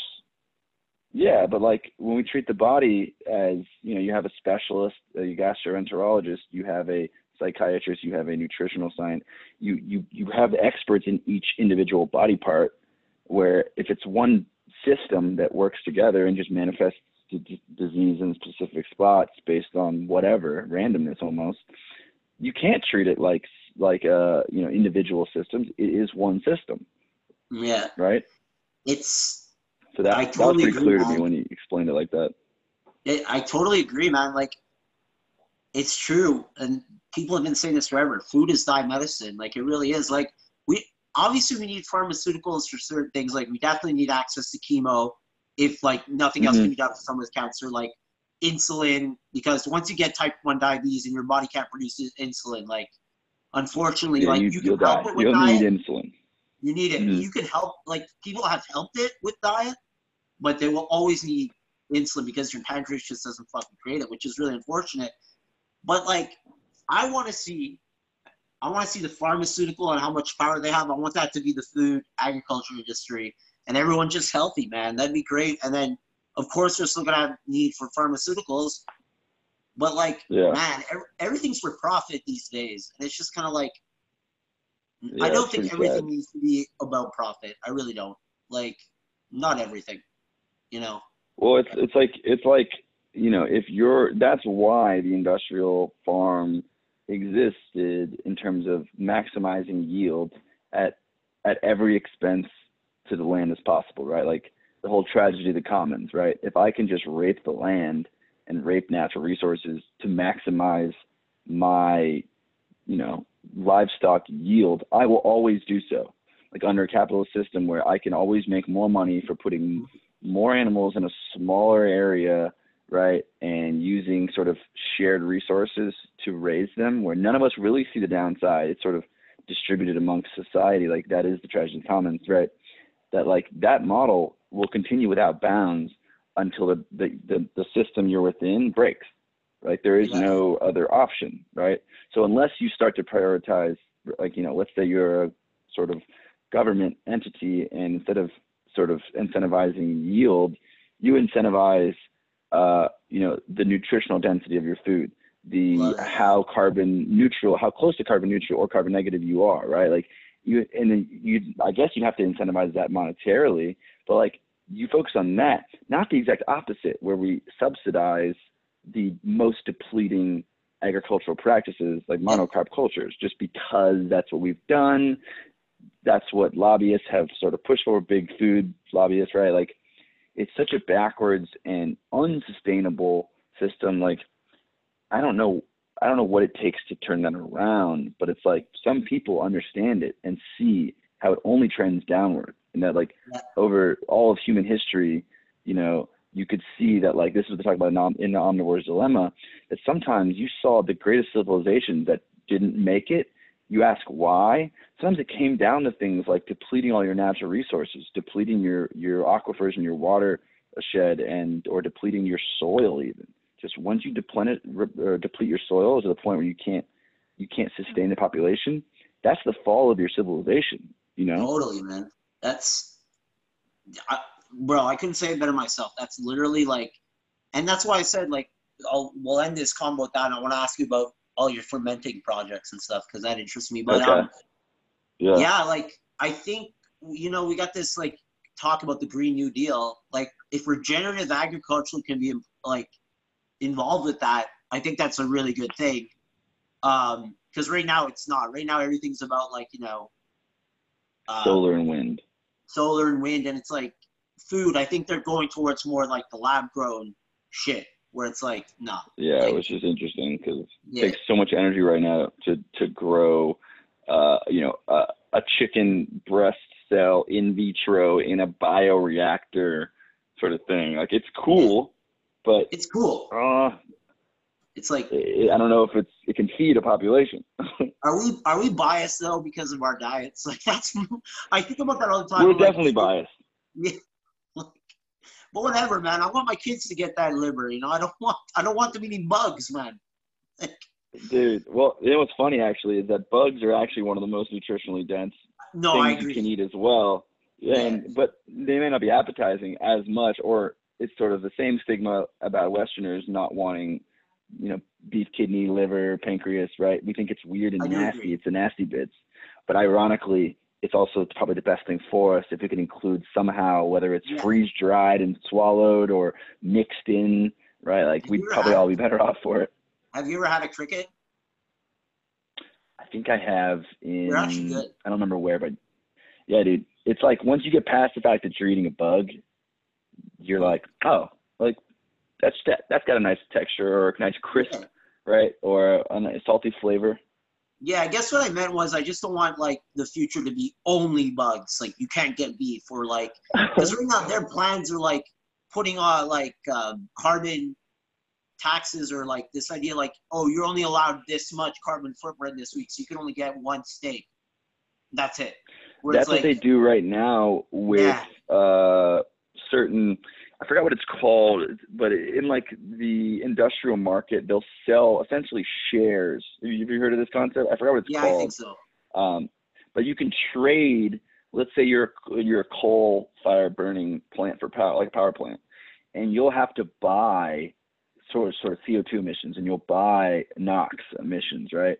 yeah but like when we treat the body as you know you have a specialist a gastroenterologist you have a psychiatrist you have a nutritional science you you you have experts in each individual body part where if it's one system that works together and just manifests d- disease in specific spots based on whatever randomness almost you can't treat it like like uh you know individual systems. It is one system. Yeah. Right? It's so that, totally that was pretty clear to me when you explained it like that it, i totally agree man like it's true and people have been saying this forever food is thy medicine like it really is like we obviously we need pharmaceuticals for certain things like we definitely need access to chemo if like nothing mm-hmm. else can be done for someone with cancer, like insulin, because once you get type one diabetes and your body can't produce insulin, like unfortunately, yeah, like you, you can help die. it with You'll diet. need insulin. You need it. Mm-hmm. You can help. Like people have helped it with diet, but they will always need insulin because your pancreas just doesn't fucking create it, which is really unfortunate. But like, I want to see, I want to see the pharmaceutical and how much power they have. I want that to be the food agriculture industry and everyone just healthy, man. That'd be great. And then, of course, there's still gonna have need for pharmaceuticals, but like, yeah. man, everything's for profit these days, and it's just kind of like, yeah, I don't think everything sad. needs to be about profit. I really don't. Like, not everything, you know. Well, it's it's like it's like you know if you're that's why the industrial farm existed in terms of maximizing yield at at every expense to the land as possible, right? Like the whole tragedy of the commons, right? If I can just rape the land and rape natural resources to maximize my, you know, livestock yield, I will always do so. Like under a capitalist system where I can always make more money for putting more animals in a smaller area, right? And using sort of shared resources to raise them where none of us really see the downside. It's sort of distributed amongst society. Like that is the tragedy of commons, right? that like that model will continue without bounds until the, the, the, the system you're within breaks right there is no other option right so unless you start to prioritize like you know let's say you're a sort of government entity and instead of sort of incentivizing yield you incentivize uh, you know the nutritional density of your food the how carbon neutral how close to carbon neutral or carbon negative you are right like you and then you I guess you have to incentivize that monetarily, but like you focus on that, not the exact opposite, where we subsidize the most depleting agricultural practices like monocrop cultures, just because that's what we've done. That's what lobbyists have sort of pushed for, big food lobbyists, right? Like it's such a backwards and unsustainable system. Like I don't know I don't know what it takes to turn that around, but it's like some people understand it and see how it only trends downward, and that like yeah. over all of human history, you know, you could see that like this is what they talk about in the omnivore's dilemma. That sometimes you saw the greatest civilizations that didn't make it. You ask why. Sometimes it came down to things like depleting all your natural resources, depleting your your aquifers and your water shed, and or depleting your soil even just once you deplete it, deplete your soil to the point where you can't you can't sustain the population, that's the fall of your civilization. You know. Totally, man. That's, I, bro. I couldn't say it better myself. That's literally like, and that's why I said like, I'll we'll end this combo with that. I want to ask you about all your fermenting projects and stuff because that interests me. But okay. um, yeah, yeah, like I think you know we got this like talk about the Green New Deal. Like if regenerative agriculture can be like involved with that, I think that's a really good thing. Um, because right now it's not. Right now everything's about like you know, um, solar and wind. Solar and wind, and it's like food. I think they're going towards more like the lab grown shit, where it's like nah. Yeah, like, which is interesting because yeah. it takes so much energy right now to to grow, uh, you know, uh, a chicken breast cell in vitro in a bioreactor sort of thing. Like it's cool but it's cool. Uh, it's like I don't know if it's it can feed a population. are we are we biased though because of our diets? Like that's I think about that all the time. We're definitely like, biased. Yeah. But whatever, man. I want my kids to get that liver. You know, I don't want I don't want them eating bugs, man. Dude, well, you know what's funny actually is that bugs are actually one of the most nutritionally dense No, things you can eat as well. Yeah. And but they may not be appetizing as much, or it's sort of the same stigma about Westerners not wanting, you know, beef kidney, liver, pancreas, right? We think it's weird and I nasty. agree. It's the nasty bits. But ironically, it's also probably the best thing for us if we can include somehow, whether it's Yeah. freeze dried and swallowed or mixed in, right? Like Have we'd probably had- all be better off for it. Have you ever had a cricket? I think I have in They're actually good. I don't remember where, but yeah, dude. It's like once you get past the fact that you're eating a bug, you're like, oh, like that's that that's got a nice texture or a nice crisp, Yeah. right? Or a nice salty flavor. Yeah, I guess what I meant was I just don't want like the future to be only bugs. Like you can't get beef or like because right now their plans are like putting on like um, carbon taxes or like this idea like oh you're only allowed this much carbon footprint this week so you can only get one steak. That's it. Where That's like, what they do right now with Yeah. uh, certain. I forgot what it's called, but in like the industrial market, they'll sell essentially shares. Have you, have you heard of this concept? I forgot what it's Yeah, called. I think so. Um, but you can trade. Let's say you're you're a coal fire burning plant for power, like a power plant, and you'll have to buy sort of sort of CO2 emissions, and you'll buy NOx emissions, right?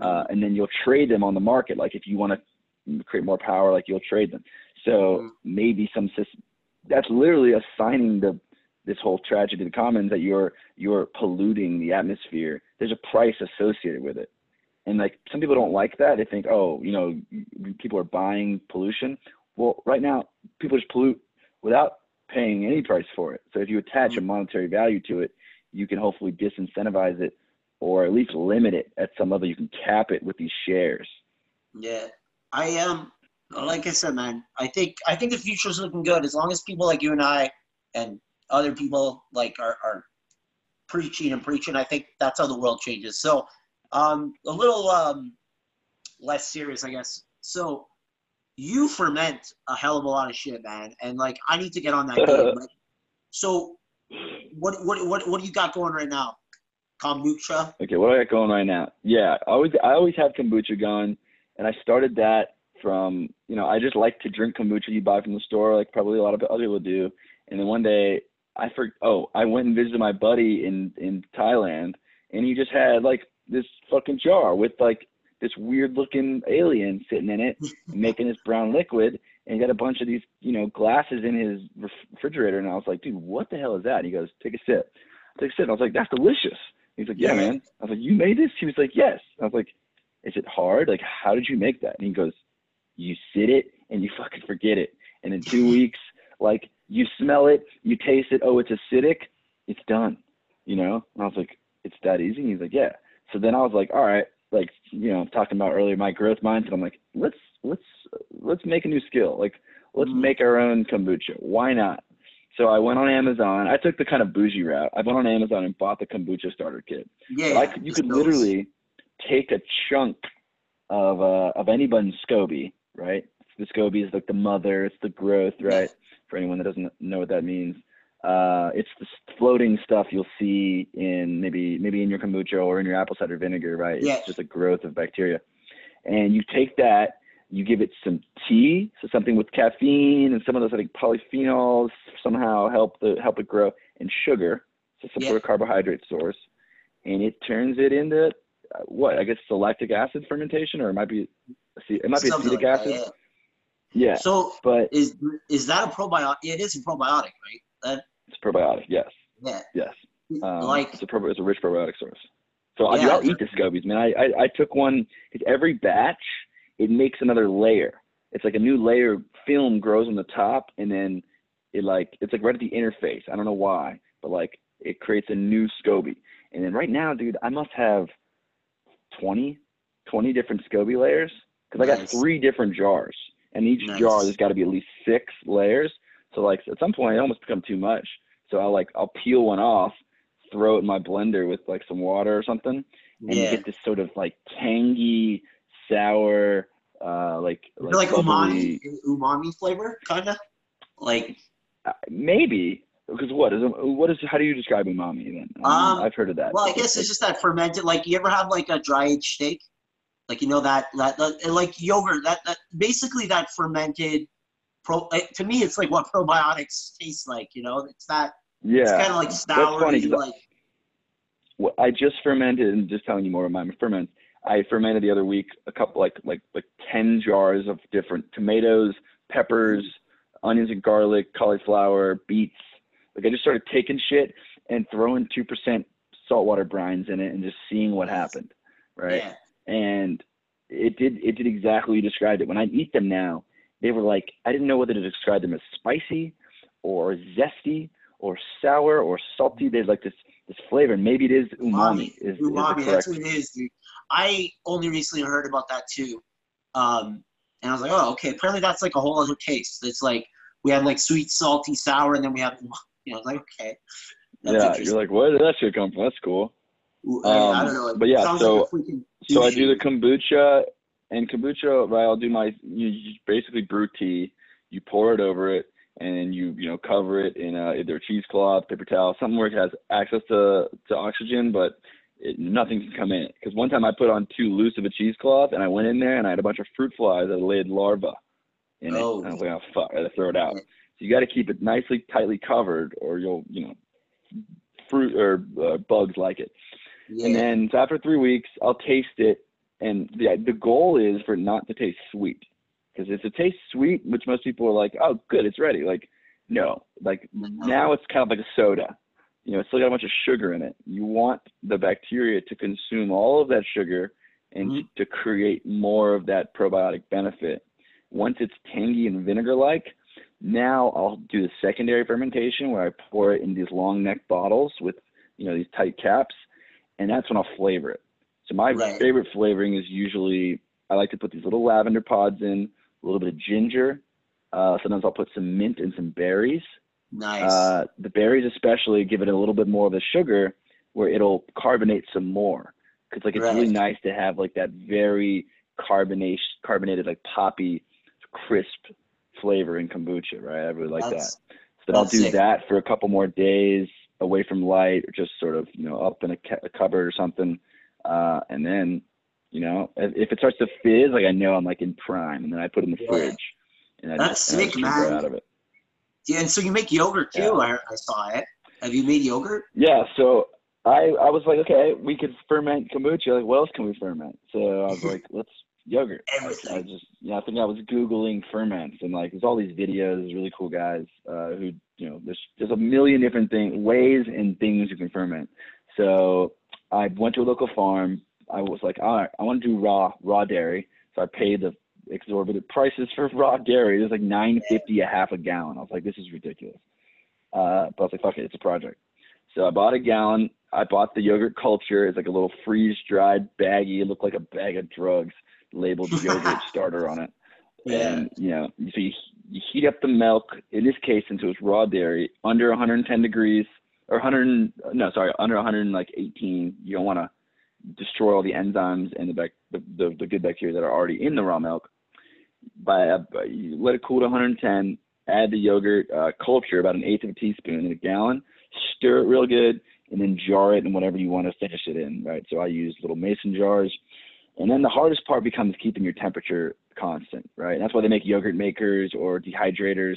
Uh, and then you'll trade them on the market. Like if you want to create more power, like you'll trade them. So Mhm. maybe some system. That's literally assigning the this whole tragedy to the commons that you're you're polluting the atmosphere. There's a price associated with it. And like some people don't like that. They think, oh, you know, people are buying pollution. Well, right now, people just pollute without paying any price for it. So if you attach a mm-hmm. monetary value to it, you can hopefully disincentivize it or at least limit it at some level. You can cap it with these shares. Yeah, I am. Like I said, man, I think I think the future is looking good as long as people like you and I and other people like are, are preaching and preaching. I think that's how the world changes. So, um, a little um, less serious, I guess. So, you ferment a hell of a lot of shit, man, and like I need to get on that game. Like, so, what what what what do you got going right now? Kombucha. Okay, what do I got going right now? Yeah, I always I always have kombucha going, and I started that from you know I just like to drink kombucha you buy from the store, like probably a lot of other people do. And then one day I for oh I went and visited my buddy in in Thailand, and he just had like this fucking jar with like this weird looking alien sitting in it, making this brown liquid, and he got a bunch of these you know glasses in his refrigerator, and I was like, dude, what the hell is that? And he goes, take a sip. I took a sip. And I was like, that's delicious. He's like, Yeah. man. I was like, you made this? He was like, yes. I was like, is it hard? Like, how did you make that? And he goes, you sit it and you fucking forget it. And in two weeks, like, you smell it, you taste it. Oh, it's acidic. It's done. You know? And I was like, it's that easy? And he's like, yeah. So then I was like, all right, like, you know, talking about earlier my growth mindset. I'm like, let's let's let's make a new skill. Like, let's Mhm. make our own kombucha. Why not? So I went on Amazon. I took the kind of bougie route. I went on Amazon and bought the kombucha starter kit. Yeah, I you could those. literally take a chunk of uh, of anybody's SCOBY, right? The SCOBY is like the mother, it's the growth, right? For anyone that doesn't know what that means, uh, it's the floating stuff you'll see in maybe maybe in your kombucha or in your apple cider vinegar, right? Yeah. It's just a growth of bacteria, and you take that, you give it some tea, so something with caffeine and some of those I think polyphenols somehow help the help it grow, and sugar, so some Yeah. sort of carbohydrate source, and it turns it into uh, what I guess it's a lactic acid fermentation, or it might be it might be Something acetic like that, acid. yeah. Yeah, So but is is that a probiotic? It is a probiotic, right? That it's probiotic. Yes, yeah. yes. Um, like it's a prob- it's a rich probiotic source. So I Yeah. I'll eat the scobies, man. I, I I took one. Cause every batch it makes another layer. It's like a new layer of film grows on the top, and then it like it's like right at the interface. I don't know why, but like it creates a new SCOBY. And then right now, dude, I must have 20, 20 different SCOBY layers because I got three different jars, and each Nice. jar there's got to be at least six layers. So like at some point, it almost become too much. So I'll like I'll peel one off, throw it in my blender with like some water or something, and you get this sort of like tangy, sour, uh, like like, umami, bubbly- umami flavor, kind of like uh, maybe Because what is what is how do you describe umami then? Um, I've heard of that. Well, I guess it's just that fermented. Like you ever have like a dry aged steak, like you know that that, that like yogurt. That, that basically that fermented. Pro, eh, to me, it's like what probiotics taste like. You know, it's that. Yeah. It's kind of like sour. That's funny, like Well, I just fermented and just telling you more about my ferments. I fermented the other week a couple like like like ten jars of different tomatoes, peppers, onions and garlic, cauliflower, beets. Like I just started taking shit and throwing two percent saltwater brines in it and just seeing what happened. Right. yeah, And it did it did exactly what you described it. When I eat them now, they were like I didn't know whether to describe them as spicy or zesty or sour or salty. There's like this this flavor, and maybe it is umami. Is, is umami. correct That's what it is, dude. I only recently heard about that too, um, and I was like, oh, okay. Apparently, that's like a whole other taste. It's like we have like sweet, salty, sour, and then we have, you know, like okay. Yeah, you're like, where did that shit come from? That's cool. Ooh, I- um, don't know. but yeah, so- like So I do the kombucha, and kombucha, right? I'll do my you, you basically brew tea. You pour it over it, and you you know cover it in uh, either a cheesecloth, paper towel, something where it has access to to oxygen, but it, nothing can come in. Because one time I put on too loose of a cheesecloth, and I went in there and I had a bunch of fruit flies that laid larvae in it. Oh. And I was like, oh fuck, I gotta throw it out. So you got to keep it nicely, tightly covered, or you'll you know fruit or uh, bugs like it. Yeah. And then so after three weeks, I'll taste it, and the the goal is for it not to taste sweet, because if it tastes sweet, which most people are like, oh, good, it's ready. Like, no, like No. now it's kind of like a soda. You know, it's still got a bunch of sugar in it. You want the bacteria to consume all of that sugar and Mhm. to create more of that probiotic benefit. Once it's tangy and vinegar-like, now I'll do the secondary fermentation where I pour it in these long neck bottles with you know these tight caps, and that's when I'll flavor it. So my Right. favorite flavoring is usually I like to put these little lavender pods in, a little bit of ginger. Uh, sometimes I'll put some mint and some berries. nice. Uh, the berries especially give it a little bit more of the sugar, where it'll carbonate some more. Cause like it's really nice to have like that very carbonation, carbonated like poppy, crisp flavor in kombucha, right? I really like That's- that. So then I'll do sick. that for a couple more days away from light, or just sort of you know up in a, ca- a cupboard or something, uh, and then you know if, if it starts to fizz, like I know I'm like in prime, and then I put it in the Yeah. fridge, and I That's just, and I just man. out of it. Yeah, and so you make yogurt too. Yeah. I, I saw it. Have you made yogurt? Yeah, so I I was like, okay, we could ferment kombucha. Like, what else can we ferment? So I was like, let's yogurt. I, I Everything. just yeah, I think I was googling ferments and like there's all these videos, really cool guys uh, who you know there's there's a million different things, ways and things you can ferment. So I went to a local farm. I was like, all right, I want to do raw raw dairy. So I paid the exorbitant prices for raw dairy. It was like nine fifty a half a gallon. I was like, this is ridiculous. Uh, but I was like, fuck it, it's a project. So I bought a gallon. I bought the yogurt culture. It's like a little freeze dried baggie. It looked like a bag of drugs labeled yogurt starter on it. Yeah. And you know, so you, you heat up the milk. In this case, since it was raw dairy, under 110 degrees or 100. No, sorry, under 118. You don't want to destroy all the enzymes and the, bac, the, the the good bacteria that are already in the raw milk. By, uh, you let it cool to 110. Add the yogurt uh, culture, about an eighth of a teaspoon in a gallon. Stir it real good, and then jar it in whatever you want to finish it in. Right. So I use little mason jars. And then the hardest part becomes keeping your temperature constant, right? That's why they make yogurt makers or dehydrators.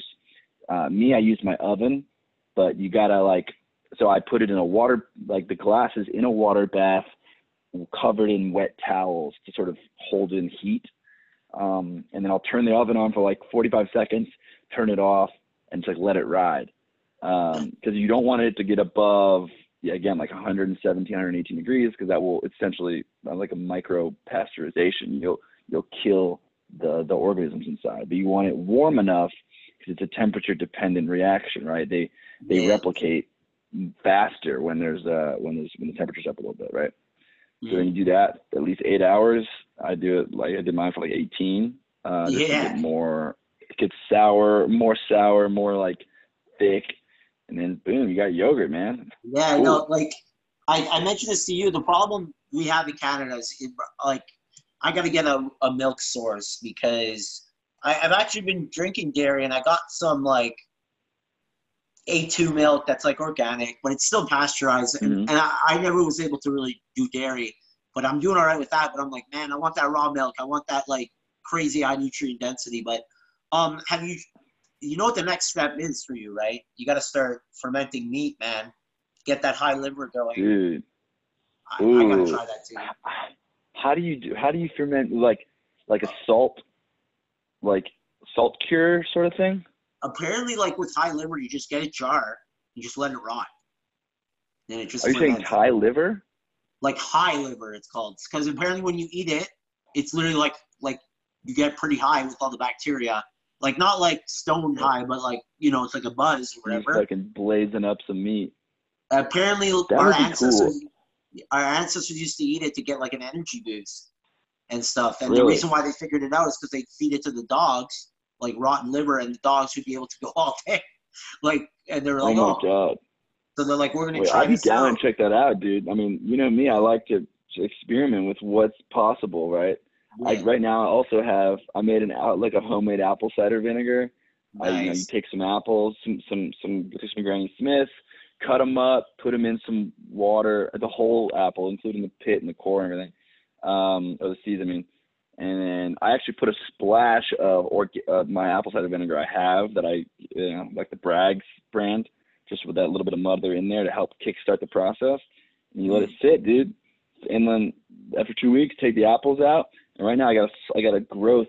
Uh, me, I use my oven, but you gotta like, so I put it in a water, like the glass is in a water bath, covered in wet towels to sort of hold in heat. Um, and then I'll turn the oven on for like 45 seconds, turn it off, and just like let it ride. Um, because you don't want it to get above yeah, again, like 117, 118 degrees, because that will essentially uh, like a micro pasteurization. You'll you'll kill the the organisms inside. But you want it warm enough because it's a temperature dependent reaction, right? They they Yeah. replicate faster when there's uh when there's when the temperature's up a little bit, right? So then you do that at least eight hours. I do it like I did mine for like 18. Uh, Yeah. more, it gets sour, more sour, more like thick, and then boom, you got yogurt, man. Yeah, Cool. no, like I, I mentioned this to you. The problem we have in Canada is it, like I got to get a, a milk source because I, I've actually been drinking dairy and I got some like A2 milk that's like organic, but it's still pasteurized. And, Mhm. and I, I never was able to really do dairy, but I'm doing all right with that. But I'm like, man, I want that raw milk. I want that like crazy high nutrient density. But um, have you, you know what the next step is for you, right? You got to start fermenting meat, man. Get that high liver going. Dude, I, I got to try that too. how do you do? How do you ferment like like a salt, like salt cure sort of thing? Apparently, like with high liver, you just get a jar, you just let it rot. And it just Are you saying. Thai liver? like high liver it's called because apparently when you eat it it's literally like like you get pretty high with all the bacteria like not like stone high but like you know it's like a buzz or whatever fucking blazing up some meat. apparently That our ancestors our ancestors used to eat it to get like an energy boost and stuff and the reason why they figured it out is because they'd feed it to the dogs like rotten liver and the dogs would be able to go all day like and they're like, Oh my oh, god. so they're like we're gonna Wait, try I'd be down out. and check that out, dude. I mean, you know me, I like to experiment with what's possible, right? I, right now, I also have I made an out like a homemade apple cider vinegar. I, you know, you take some apples, some some some take some Granny Smith, cut them up, put them in some water, the whole apple, including the pit and the core and everything, um, or the seeds. I mean, and then I actually put a splash of orga- uh, my apple cider vinegar I have that I, you know, like the Bragg's brand, just with that little bit of mother in there to help kickstart the process. And you let it sit, dude. And then after two weeks, take the apples out. And right now, I got a, I got a growth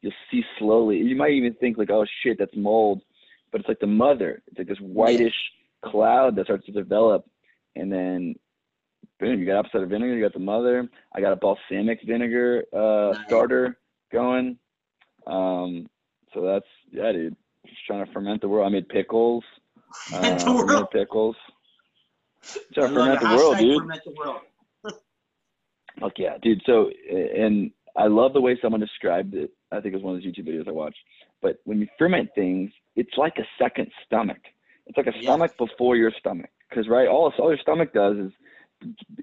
you'll see slowly. You might even think like, oh shit, that's mold, but it's like the mother. It's like this whitish cloud that starts to develop, and then boom, you got apple cider vinegar, you got the mother. I got a balsamic vinegar uh, starter going. Um, so that's yeah, dude. Just trying to ferment the world. I made pickles. Uh, the I world. made pickles. Trying to ferment the world, dude. ferment the world. Fuck yeah, dude. So, and I love the way someone described it. I think it was one of those YouTube videos I watched. But when you ferment things, it's like a second stomach. It's like a Yeah. stomach before your stomach. Because right, all all your stomach does is,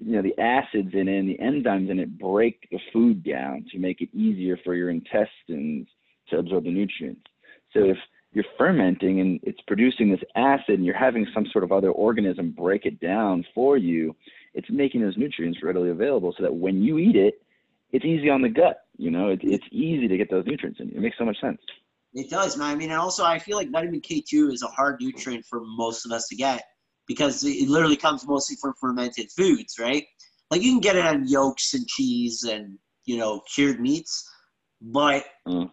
you know, the acids in it and the enzymes in it break the food down to make it easier for your intestines to absorb the nutrients. So if you're fermenting and it's producing this acid and you're having some sort of other organism break it down for you, it's making those nutrients readily available so that when you eat it, it's easy on the gut. You know, it, it's easy to get those nutrients in. It makes so much sense. It does, man. I mean, and also I feel like vitamin K2 is a hard nutrient for most of us to get because it literally comes mostly from fermented foods, right? Like you can get it on yolks and cheese and you know cured meats, but Mm.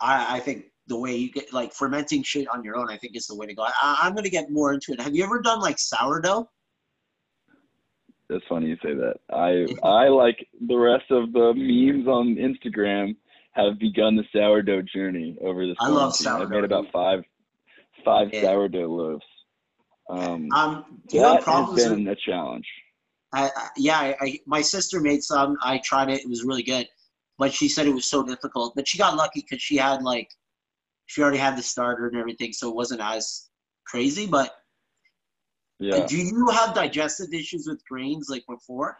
I, I think the way you get like fermenting shit on your own, I think is the way to go. I, I'm gonna get more into it. Have you ever done like sourdough? That's funny you say that. I I like the rest of the memes on Instagram have begun the sourdough journey over this. I love sourdough. I've made about five five Yeah. sourdough loaves. Um, Um, you that has problems? with- been a challenge. I, I, yeah, I, I, my sister made some. I tried it. It was really good, but she said it was so difficult. But she got lucky because she had like, she already had the starter and everything, so it wasn't as crazy. But Yeah. do you have digestive issues with grains like before?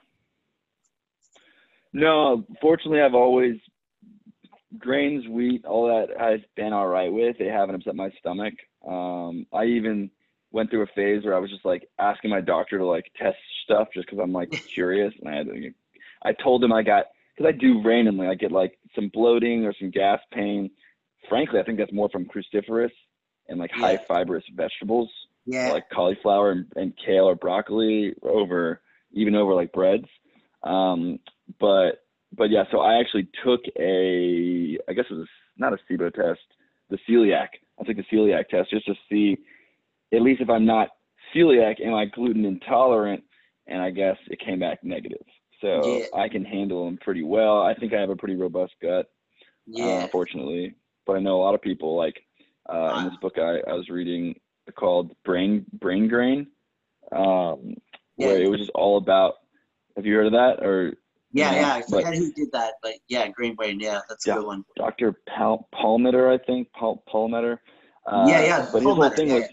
No, fortunately, I've always grains, wheat, all that I've been all right with. They haven't upset my stomach. Um, I even went through a phase where I was just like asking my doctor to like test stuff just because I'm like curious. And I had to, I told him I got because I do randomly. I get like some bloating or some gas pain. Frankly, I think that's more from cruciferous and like high Yeah. fibrous vegetables Yeah, like cauliflower and, and kale or broccoli over even over like breads. Um, but but yeah, so I actually took a I guess it was not a SIBO test, the celiac. I took the celiac test just to see at least if I'm not celiac, am I gluten intolerant? And I guess it came back negative. So Yeah. I can handle them pretty well. I think I have a pretty robust gut yeah. uh, fortunately. But I know a lot of people like uh, in this book I, I was reading called Brain Brain Grain, um, where Yeah. it was just all about. Have you heard of that or yeah, yeah, yeah. I but- who did that, but yeah, grain brain. Yeah, that's a Yeah. good one. Dr. Pal- Palmeter? I think Palmeter. Uh, yeah, yeah. But his whole thing yeah, was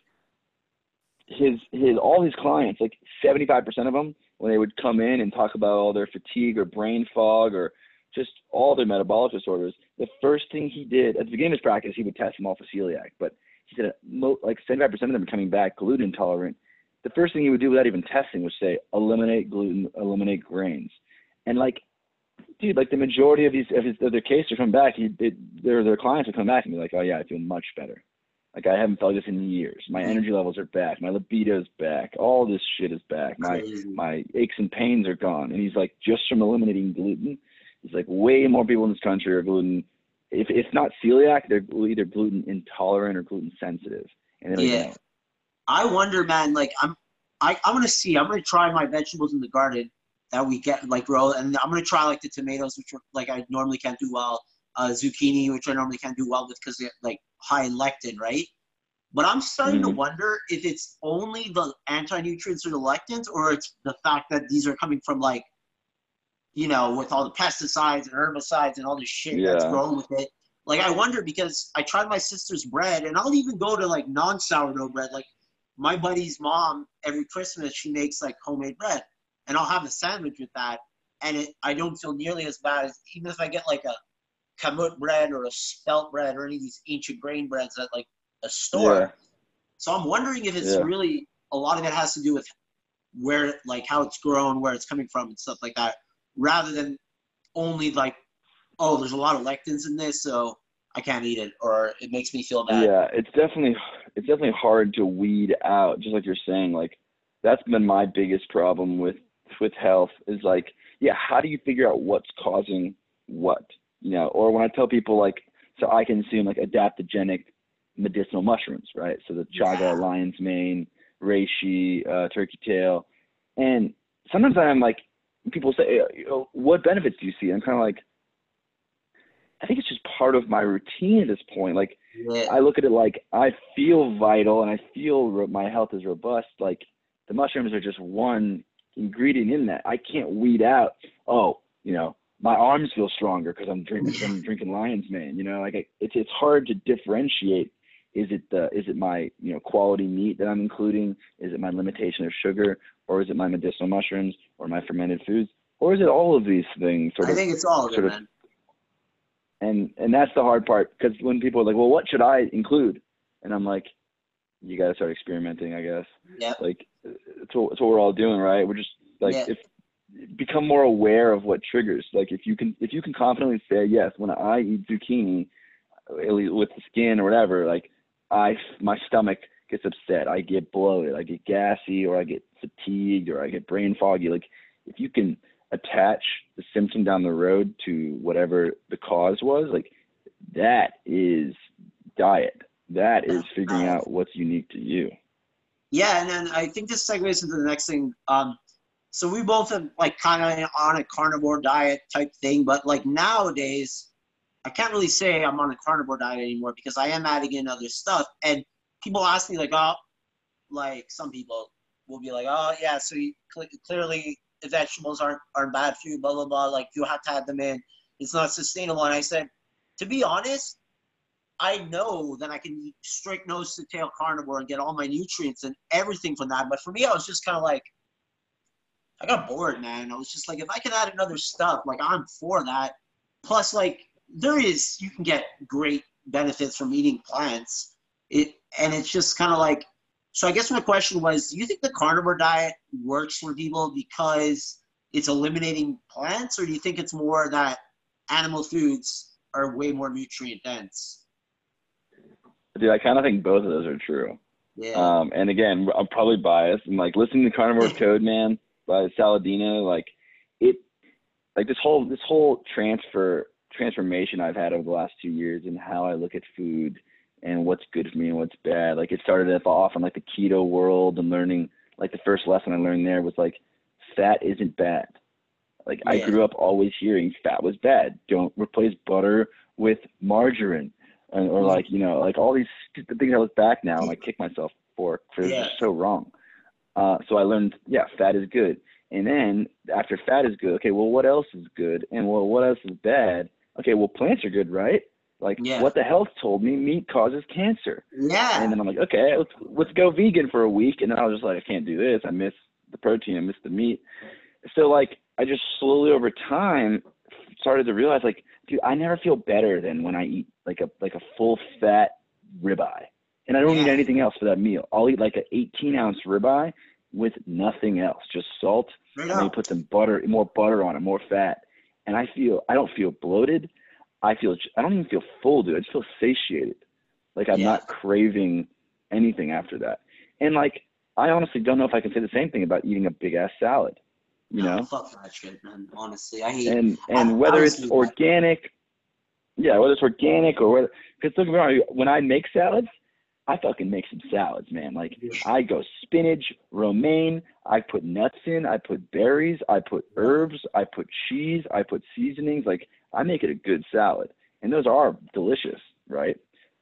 his his all his clients, like seventy five percent of them, when they would come in and talk about all their fatigue or brain fog or just all their metabolic disorders, the first thing he did at the beginning of his practice, he would test them all for celiac. But he said like 75% of them are coming back gluten intolerant. The first thing he would do without even testing was say eliminate gluten, eliminate grains, and like, dude, like the majority of these of, his, of their cases are coming back. He, it, their their clients would come back and be like, oh yeah, I feel much better. Like I haven't felt this in years. My mm-hmm. energy levels are back. My libido's back. All this shit is back. My my aches and pains are gone. And he's like, just from eliminating gluten, he's like, way more people in this country are gluten. If if not celiac, they're either gluten intolerant or gluten sensitive. And yeah, I wonder, man. Like I'm, I I'm gonna see. I'm gonna try my vegetables in the garden that we get like grow, and I'm gonna try like the tomatoes, which are like I normally can't do well. Uh, zucchini, which I normally can't do well with because they're like high lectin, right? But I'm starting mm-hmm. to wonder if it's only the anti-nutrients or the lectins, or it's the fact that these are coming from like, you know, with all the pesticides and herbicides and all this shit yeah. that's grown with it. Like I wonder because I tried my sister's bread, and I'll even go to like non-sourdough bread. Like my buddy's mom, every Christmas she makes like homemade bread, and I'll have a sandwich with that, and it I don't feel nearly as bad as even if I get like a kamut bread or a spelt bread or any of these ancient grain breads at like a store. Yeah. So I'm wondering if it's yeah. really a lot of it has to do with where like how it's grown, where it's coming from and stuff like that, rather than only like, oh, there's a lot of lectins in this, so I can't eat it or it makes me feel bad. Yeah, it's definitely it's definitely hard to weed out, just like you're saying, like that's been my biggest problem with with health is like, yeah, how do you figure out what's causing what? you know, or when I tell people like, so I consume like adaptogenic medicinal mushrooms, right? So the chaga, yeah. lion's mane, reishi, uh, turkey tail, and sometimes I'm like, people say, uh, you know, what benefits do you see? I'm kind of like, I think it's just part of my routine at this point. Like, yeah. I look at it like I feel vital and I feel my health is robust. Like, the mushrooms are just one ingredient in that. I can't weed out, oh, you know, my arms feel stronger because I'm drinking I'm drinking lion's mane. You know, like I, it's it's hard to differentiate. Is it the is it my you know quality meat that I'm including? Is it my limitation of sugar, or is it my medicinal mushrooms, or my fermented foods, or is it all of these things? Sort I of, think it's all of it, man. And and that's the hard part because when people are like, well, what should I include? And I'm like, you got to start experimenting, I guess. Yeah. Like, it's what, it's what we're all doing, right? We're just like, yeah. if become more aware of what triggers. Like if you can if you can confidently say yes, when I eat zucchini with the skin or whatever, like I my stomach gets upset, I get bloated, I get gassy, or I get fatigued, or I get brain foggy. Like if you can attach the symptom down the road to whatever the cause was, like that is diet. That is figuring out what's unique to you. Yeah, and then I think this segues into the next thing. Um, so we both have like kind of on a carnivore diet type thing, but like nowadays, I can't really say I'm on a carnivore diet anymore because I am adding in other stuff. And people ask me like, oh, like some people will be like, oh yeah, so you, clearly the vegetables aren't aren't bad for you, blah blah blah. Like you have to add them in. It's not sustainable. And I said, to be honest, I know that I can eat strict nose to tail carnivore and get all my nutrients and everything from that. But for me, I was just kind of like, I got bored, man. I was just like, if I can add another stuff, like I'm for that. Plus, like there is, you can get great benefits from eating plants. It and it's just kind of like. So I guess my question was, do you think the carnivore diet works for people because it's eliminating plants, or do you think it's more that animal foods are way more nutrient dense? Dude, I kind of think both of those are true. Yeah. Um, and again, I'm probably biased. I'm like listening to Carnivore Code, man by Saladino, like it, like this whole this whole transfer transformation I've had over the last two years and how I look at food and what's good for me and what's bad. Like it started off in like the keto world and learning like the first lesson I learned there was like fat isn't bad. Like yeah. I grew up always hearing fat was bad. Don't replace butter with margarine. And, or like, you know, like all these things I look back now and I kick myself for for yeah. so wrong. Uh, so I learned, yeah, fat is good. And then after fat is good, okay, well, what else is good? And well, what else is bad? Okay, well, plants are good, right? Like yeah. what the health told me, meat causes cancer. Yeah. And then I'm like, okay, let's let's go vegan for a week. And then I was just like, I can't do this. I miss the protein. I miss the meat. So like, I just slowly over time started to realize like, dude, I never feel better than when I eat like a like a full fat ribeye. and I don't Yeah. need anything else for that meal. I'll eat like an 18 ounce ribeye with nothing else, just salt, Straight and then you put some butter, more butter on it, more fat, and I feel I don't feel bloated. I feel I don't even feel full, dude. I just feel satiated, like I'm Yeah. not craving anything after that. And like I honestly don't know if I can say the same thing about eating a big ass salad, you No, know. fuck that shit, man. Honestly, I hate. And and I whether was it's doing that. organic, yeah, whether it's organic or whether because get me when I make salads, I fucking make some salads, man. Like I go spinach, romaine, I put nuts in, I put berries, I put herbs, I put cheese, I put seasonings. Like I make it a good salad. And those are delicious, right?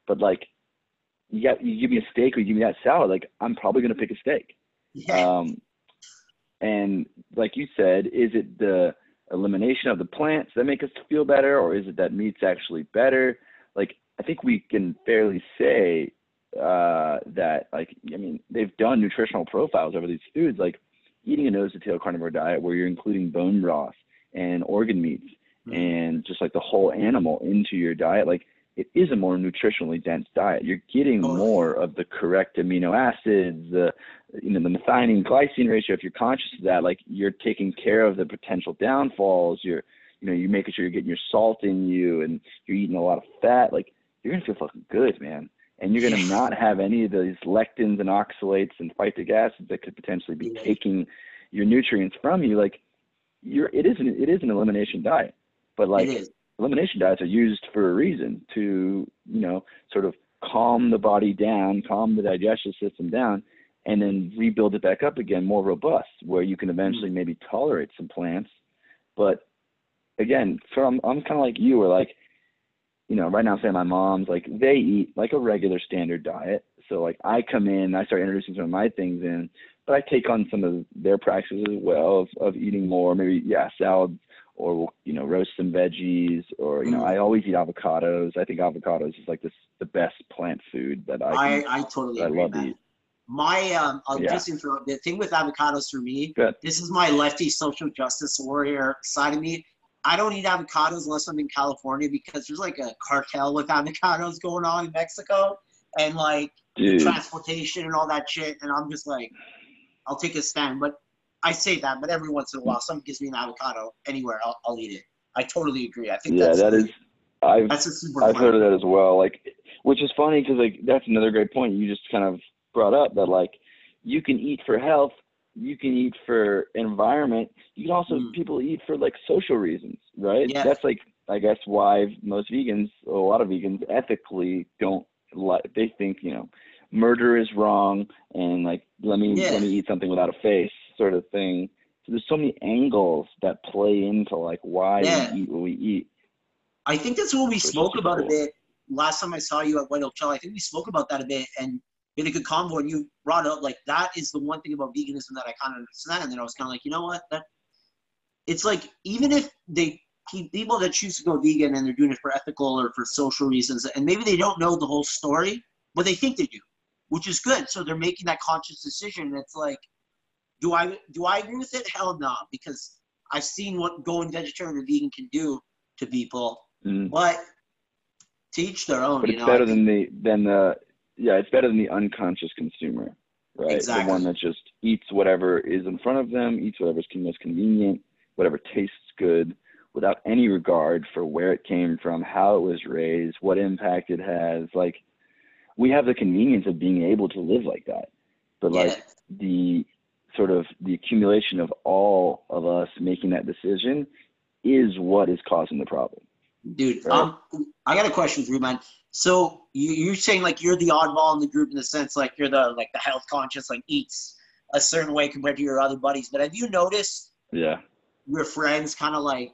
But like you got you give me a steak or you give me that salad, like I'm probably gonna pick a steak. Yeah. Um and like you said, is it the elimination of the plants that make us feel better or is it that meat's actually better? Like I think we can fairly say uh, that like I mean they've done nutritional profiles over these foods like eating a nose to tail carnivore diet where you're including bone broth and organ meats Mhm. and just like the whole animal into your diet like it is a more nutritionally dense diet. You're getting Totally. more of the correct amino acids the you know the methionine glycine ratio. If you're conscious of that like you're taking care of the potential downfalls. You're you know you're making sure you're getting your salt in you and you're eating a lot of fat. Like you're gonna feel fucking good man. And you're going to not have any of these lectins and oxalates and phytic acids that could potentially be taking your nutrients from you. Like you're, it is an, it is an elimination diet, but like elimination diets are used for a reason to, you know, sort of calm the body down, calm the digestive system down, and then rebuild it back up again more robust, where you can mm. eventually maybe tolerate some plants. But again, from I'm kind of like you, where like, you know, right now, say my mom's like they eat like a regular standard diet. So like I come in, I start introducing some of my things in, but I take on some of their practices as well of, of eating more, maybe yeah, salads or you know, roast some veggies or you know, Mm. I always eat avocados. I think avocados is like this the best plant food that I I, I totally I agree, love to man. eat. My um, I'll Yeah. just interrupt. The thing with avocados for me, Good. this is my lefty social justice warrior side of me. I don't eat avocados unless I'm in California because there's like a cartel with avocados going on in Mexico, and like Dude, transportation and all that shit. And I'm just like, I'll take a stand. But I say that, but every once in a while, someone gives me an avocado anywhere, I'll, I'll eat it. I totally agree. I think yeah, that's that is. I've that's a super. I've fun- heard of that as well. Like, which is funny because like that's another great point you just kind of brought up that like you can eat for health, you can eat for environment, you can also Mm. people eat for like social reasons, right? Yeah. That's like I guess why most vegans, a lot of vegans, ethically don't like. They think you know murder is wrong and like let me Yeah. let me eat something without a face sort of thing. So there's so many angles that play into like why Yeah. we eat what we eat. I think that's what we Which spoke about a bit last time I saw you at White Oak Trail. I think we spoke about that a bit and in a good convo. And you brought up like that is the one thing about veganism that I kind of understand. And then I was kind of like, you know what? That it's like even if they people that choose to go vegan and they're doing it for ethical or for social reasons, and maybe they don't know the whole story, but they think they do, which is good. So they're making that conscious decision. And it's like, do I do I agree with it? Hell no, because I've seen what going vegetarian or vegan can do to people. Mm. But to each their own. but you it's know, better than the than the yeah it's better than the unconscious consumer right Exactly. the one that just eats whatever is in front of them eats whatever's most convenient whatever tastes good without any regard for where it came from how it was raised what impact it has like we have the convenience of being able to live like that but like Yeah. the sort of the accumulation of all of us making that decision is what is causing the problem dude. Right. Um, I got a question for you, man. So you, you're saying like you're the oddball in the group in the sense like you're the like the health conscious like eats a certain way compared to your other buddies. But have you noticed yeah your friends kind of like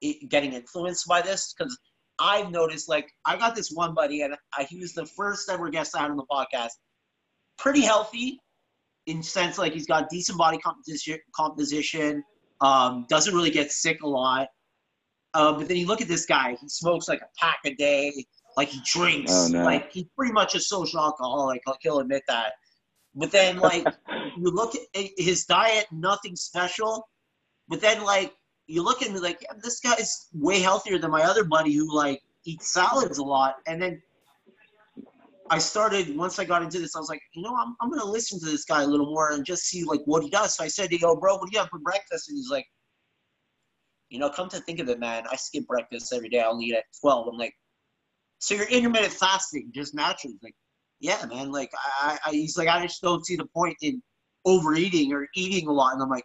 it, getting influenced by this? Because I've noticed like I got this one buddy and I, he was the first ever guest I had on the podcast. Pretty healthy, in sense like he's got decent body composition. Composition um, doesn't really get sick a lot. Uh, but then you look at this guy; he smokes like a pack a day. Like he drinks. Oh, no. Like he's pretty much a social alcoholic. Like he'll admit that. But then like you look at his diet, nothing special. But then like you look at me like yeah, this guy's way healthier than my other buddy who like eats salads a lot. And then I started once I got into this, I was like, you know, I'm I'm gonna listen to this guy a little more and just see like what he does. So I said to go, bro, what do you have for breakfast? And he's like, you know, come to think of it, man, I skip breakfast every day. I'll eat at twelve. I'm like, so you're intermittent fasting just naturally? Like, yeah, man. Like I, I, he's like, I just don't see the point in overeating or eating a lot. And I'm like,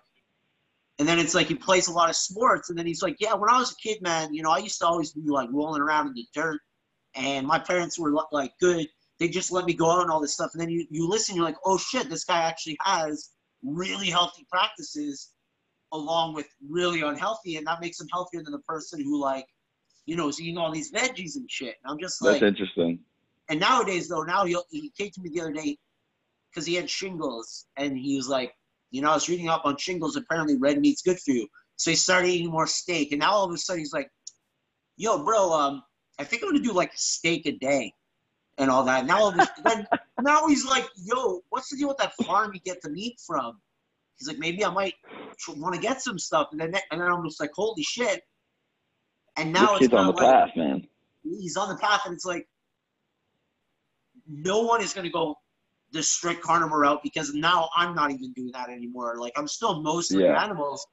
and then it's like he plays a lot of sports, and then he's like, yeah, when I was a kid, man, you know, I used to always be like rolling around in the dirt, and my parents were like good they just let me go out and all this stuff. And then you, you listen, you're like, oh shit, this guy actually has really healthy practices along with really unhealthy. And that makes him healthier than the person who, like, you know, is eating all these veggies and shit. And I'm just like, that's interesting. And nowadays, though, now he, he came to me the other day because he had shingles. And he was like, you know, I was reading up on shingles. Apparently, red meat's good for you. So he started eating more steak. And now all of a sudden, he's like, yo, bro, um, I think I'm going to do like a steak a day and all that. Now, then, now he's like, "Yo, what's the deal with that farm you get the meat from?" He's like, "Maybe I might want to get some stuff." And then, and then I'm just like, "Holy shit!" And now this it's on the like, path, man. He's on the path, and it's like, no one is going to go the strict carnivore route because now I'm not even doing that anymore. Like I'm still mostly yeah. animals,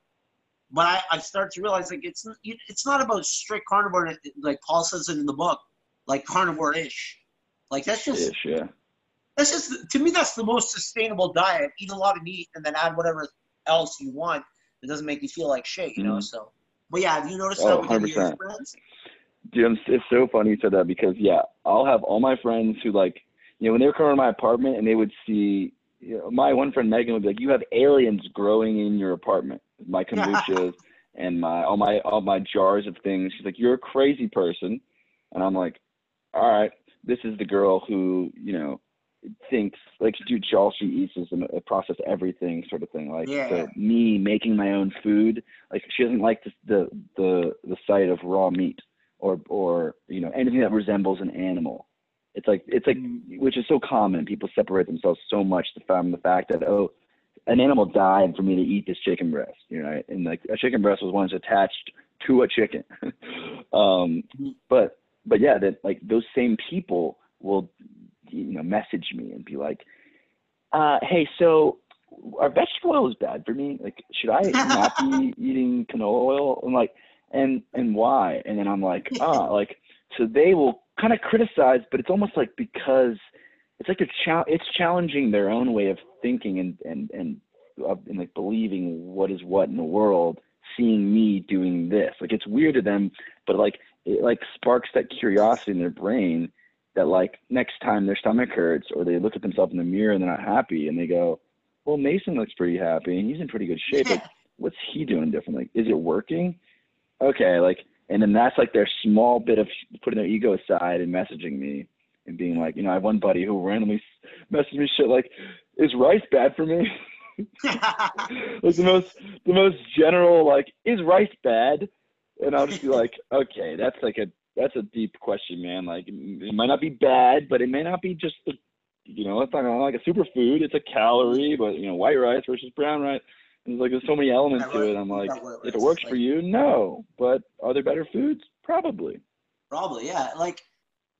but I, I start to realize like it's it's not about strict carnivore. Like Paul says it in the book, like carnivore-ish. Like that's just Ish, yeah. That's just to me that's the most sustainable diet. Eat a lot of meat and then add whatever else you want. It doesn't make you feel like shit, you know. Mm-hmm. So, but yeah, have you noticed oh, that with your friends? Dude, it's so funny you said that because yeah, I'll have all my friends who like, you know, when they were coming to my apartment and they would see, you know, my one friend Megan would be like, "You have aliens growing in your apartment." My kombuchas and my all my all my jars of things. She's like, "You're a crazy person," and I'm like, "All right." This is the girl who you know thinks like dude all she eats is a, a process everything sort of thing like yeah. so me making my own food like she doesn't like the, the the the sight of raw meat or or you know anything that resembles an animal it's like it's like mm-hmm. which is so common people separate themselves so much from the fact that oh an animal died for me to eat this chicken breast you know and like a chicken breast was once attached to a chicken um mm-hmm. but but yeah, that like those same people will you know message me and be like, uh, "Hey, so our vegetable oil is bad for me? Like, should I not be eating canola oil?" And like, and and why? And then I'm like, ah, like so they will kind of criticize, but it's almost like because it's like a cha- it's challenging their own way of thinking and and and uh, and like believing what is what in the world seeing me doing this like it's weird to them but like it like sparks that curiosity in their brain that like next time their stomach hurts or they look at themselves in the mirror and they're not happy and they go, well, Mason looks pretty happy and he's in pretty good shape. Like, what's he doing differently? Is it working? Okay, like, and then that's like their small bit of putting their ego aside and messaging me and being like, you know, I have one buddy who randomly messaged me shit like, is rice bad for me? like the most, the most general like, is rice bad? and I'll just be like, okay, that's like a that's a deep question, man. Like it might not be bad, but it may not be just the, you know, it's not like a superfood. It's a calorie, but you know, white rice versus brown rice. And there's like there's so many elements to it. I'm like, if it works for you, no. But are there better foods? Probably. Probably, yeah. Like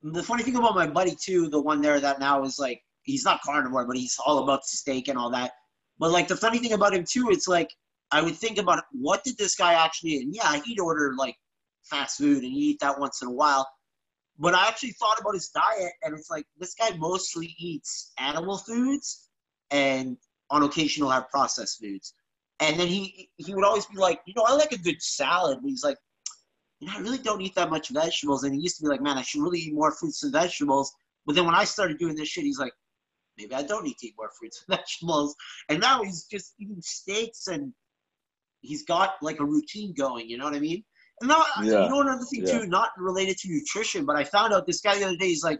the funny thing about my buddy too, the one there that now is like he's not carnivore, but he's all about steak and all that. But like the funny thing about him too, it's like I would think about what did this guy actually eat? And yeah, he'd order like fast food and he eat that once in a while. But I actually thought about his diet, and it's like this guy mostly eats animal foods, and on occasion he'll have processed foods. And then he he would always be like, you know, I like a good salad. But he's like, you know, I really don't eat that much vegetables. And he used to be like, man, I should really eat more fruits and vegetables. But then when I started doing this shit, he's like, maybe I don't need to eat more fruits and vegetables. And now he's just eating steaks and he's got like a routine going. You know what I mean? And now, yeah. you know another thing yeah. too, not related to nutrition, but I found out this guy the other day. He's like,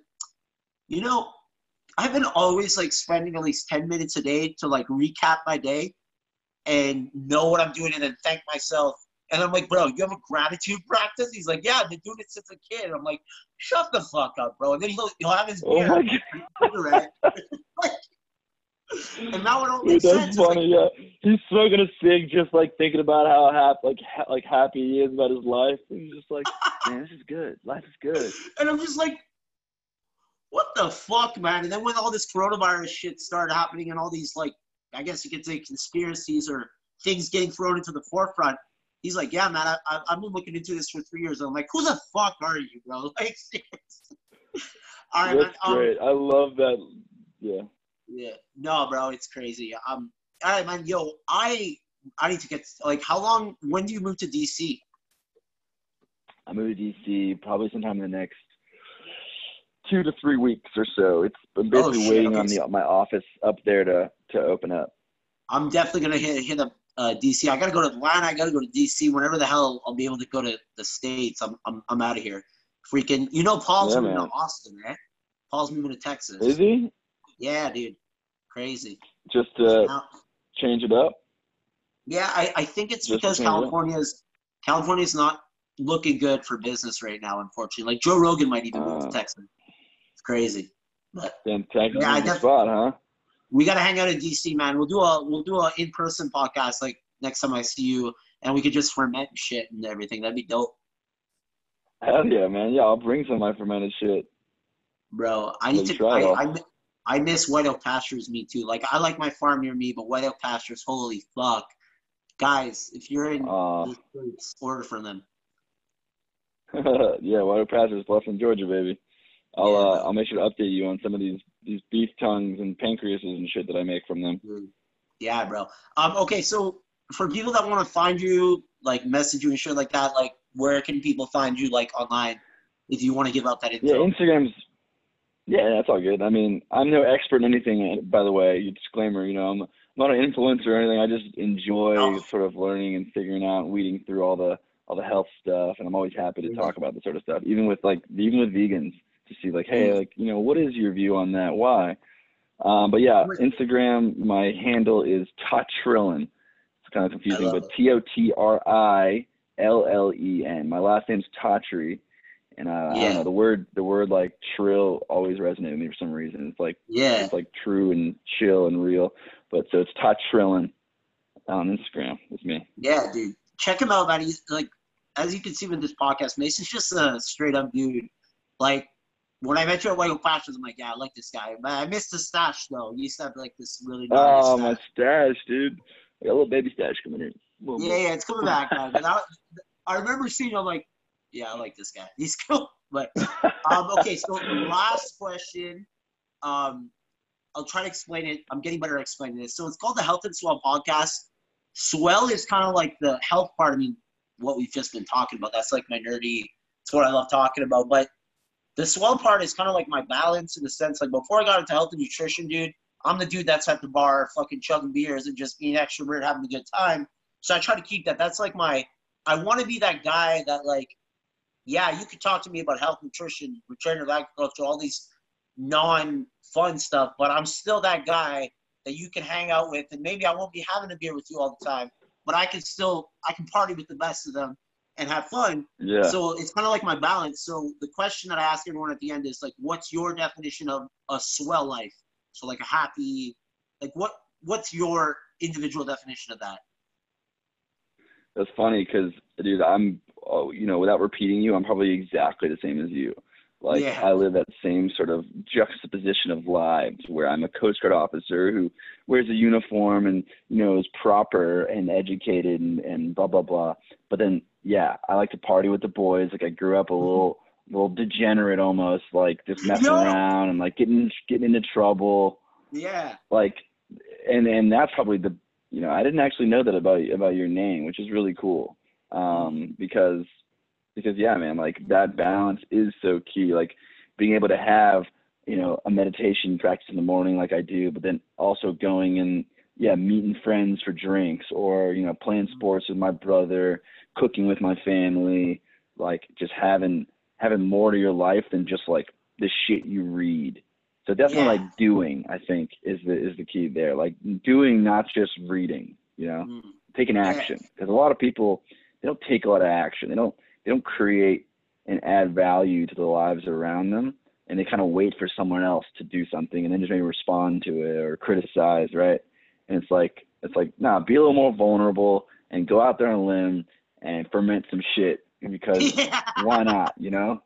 you know, I've been always like spending at least ten minutes a day to like recap my day and know what I'm doing and then thank myself. And I'm like, bro, you have a gratitude practice? He's like, yeah, I've been doing it since a kid. And I'm like, shut the fuck up, bro. And then he'll, he'll have his oh beer. Oh and now it all makes that's sense. funny, like, yeah. He's smoking a cig, just like thinking about how happy, like ha- like happy he is about his life. And he's just like, man, this is good. Life is good. And I'm just like, what the fuck, man? And then when all this coronavirus shit started happening and all these like, I guess you could say conspiracies or things getting thrown into the forefront, he's like, yeah, man, I, I, I've been looking into this for three years. I'm like, who the fuck are you, bro? Like, all right, That's man. Um, great. I love that. Yeah. yeah, no, bro, it's crazy. Um, all right, man. Yo, I I need to get like, how long? When do you move to DC? I move to DC probably sometime in the next two to three weeks or so. It's I'm basically Oh, waiting okay, on the my office up there to to open up. I'm definitely gonna hit hit up uh, DC. I gotta go to Atlanta. I gotta go to DC. Whenever the hell I'll be able to go to the states, I'm I'm, I'm out of here. Freaking, you know, Paul's Yeah, moving man. to Austin, right? Paul's moving to Texas. Is he Yeah, dude, crazy. just to Now- change it up? yeah, I, I think it's Just because change it up? California's California's not looking good for business right now. Unfortunately, like Joe Rogan might even move to Uh. Texas. It's crazy, but Then Texas Yeah, is the spot, huh? We gotta hang out in DC, man. We'll do a we'll do a in person podcast like next time I see you, and we could just ferment shit and everything. That'd be dope. Hell yeah, man. Yeah, I'll bring some of my fermented shit. Bro, I need to. try I. I, I miss White Oak Pastures me too. Like I like my farm near me, but White Oak Pastures, holy fuck, guys! If you're in Uh, order from them. yeah, White Oak Pastures, Bluffton, Georgia, baby. I'll Yeah, uh. I'll make sure to update you on some of these these beef tongues and pancreases and shit that I make from them. Yeah, bro. Um, okay, so for people that want to find you, like message you and shit like that, like where can people find you, like online, if you want to give out that info? Yeah. Instagram's. Yeah, that's all good. I mean, I'm no expert in anything. By the way, you disclaimer. You know, I'm not an influencer or anything. I just enjoy sort of learning and figuring out, weeding through all the all the health stuff, and I'm always happy to Mhm. talk about this sort of stuff. Even with like even with vegans, to see like, hey, like you know, what is your view on that? Why? Um, but yeah, Instagram. My handle is Totrillen. It's kind of confusing, but. T O T R I L L E N. My last name's Totri. And uh, I Yeah. don't know the word the word like trill always resonated with me for some reason. It's like Yeah. it's like true and chill and real. But so it's Todd Trillin on Instagram with me. Yeah, dude. Check him out, man. He's like, as you can see with this podcast, Mason's just a straight up dude. Like, when I met you at White Oak Pastures, I'm like, yeah, I like this guy. But I missed the stash though. You used to have like this really nice Oh my stash. stash, dude! I got a little baby stash coming in. Little Yeah, yeah, it's coming back, man. But I, I remember seeing. I'm like, yeah, I like this guy. He's cool. But um, okay, so last question. Um, I'll try to explain it. I'm getting better at explaining this. So it's called the Health and Swell podcast. Swell is kind of like the health part. I mean, what we've just been talking about. That's like my nerdy. It's what I love talking about. But the swell part is kind of like my balance in the sense like before I got into health and nutrition, dude. I'm the dude that's at the bar fucking chugging beers and just being extrovert, having a good time. So I try to keep that. That's like my. I want to be that guy that like, yeah, you could talk to me about health, nutrition, regenerative agriculture, all these non-fun stuff, but I'm still that guy that you can hang out with, and maybe I won't be having a beer with you all the time, but I can still I can party with the best of them and have fun. Yeah. So it's kind of like my balance. So the question that I ask everyone at the end is like, what's your definition of a swell life? So like a happy, like what what's your individual definition of that? That's funny because, dude, I'm, oh, you know, without repeating you, I'm probably exactly the same as you. Like, Yeah. I live that same sort of juxtaposition of lives where I'm a Coast Guard officer who wears a uniform and, you know, is proper and educated and, and blah, blah, blah. But then, yeah, I like to party with the boys. Like, I grew up a little, little degenerate almost, like just messing around and like getting, getting into trouble. Yeah. like and and that's probably the you know i didn't actually know that about about your name which is really cool. Um because because yeah man like that balance is so key. Like being able to have you know a meditation practice in the morning like i do but then also going and yeah meeting friends for drinks or you know playing sports with my brother cooking with my family like just having having more to your life than just like the shit you read so definitely Yeah. like doing, I think, is the is the key there. Like doing, not just reading. You know, Mm. taking action. Because a lot of people they don't take a lot of action. They don't they don't create and add value to the lives around them, and they kind of wait for someone else to do something, and then just maybe respond to it or criticize, right? And it's like it's like nah, be a little more vulnerable and go out there on a limb and ferment some shit because yeah. why not? You know?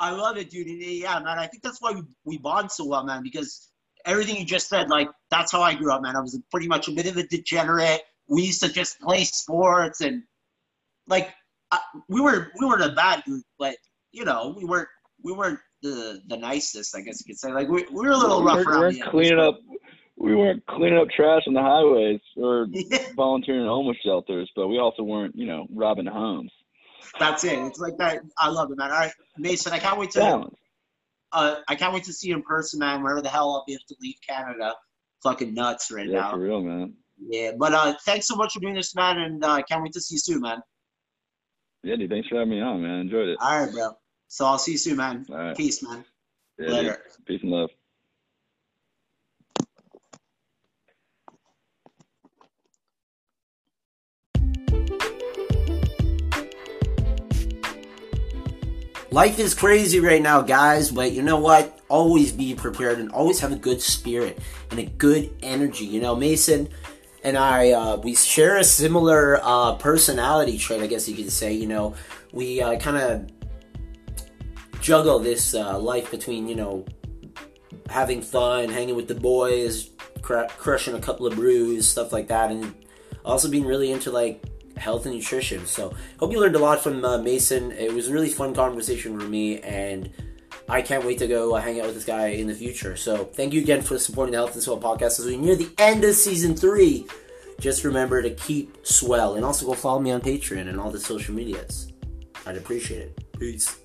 I love it, dude. Yeah, man. I think that's why we, we bond so well, man, because everything you just said, like, that's how I grew up, man. I was pretty much a bit of a degenerate. We used to just play sports and, like, I, we were we weren't a bad group, but you know, we weren't we weren't the the nicest, I guess you could say. Like we, we were a little rough we around weren't cleaning up. We weren't cleaning up trash on the highways or volunteering at homeless shelters, but we also weren't, you know, robbing homes. That's it. It's like that. I love it, man. All right, Mason, I can't wait to. Balance. Uh, I can't wait to see you in person, man. Wherever the hell I'll be able to leave Canada. Fucking nuts right Yeah, now. for real, man. Yeah, but uh, thanks so much for doing this, man, and uh, I can't wait to see you soon, man. Yeah, dude. Thanks for having me on, man. Enjoyed it. All right, bro. So I'll see you soon, man. Right. Peace, man. Yeah, dude. Later. Peace and love. Life is crazy right now, guys, but you know what? Always be prepared and always have a good spirit and a good energy. You know, Mason and I, uh, we share a similar uh, personality trait, I guess you could say. You know, we uh, kind of juggle this uh, life between, you know, having fun, hanging with the boys, cr- crushing a couple of brews, stuff like that, and also being really into like health and nutrition. So, hope you learned a lot from uh, Mason. It was a really fun conversation for me, and I can't wait to go uh, hang out with this guy in the future. So, thank you again for supporting the Health and Swell podcast as we near the end of season three. Just remember to keep swell and also go follow me on Patreon and all the social medias. I'd appreciate it. Peace.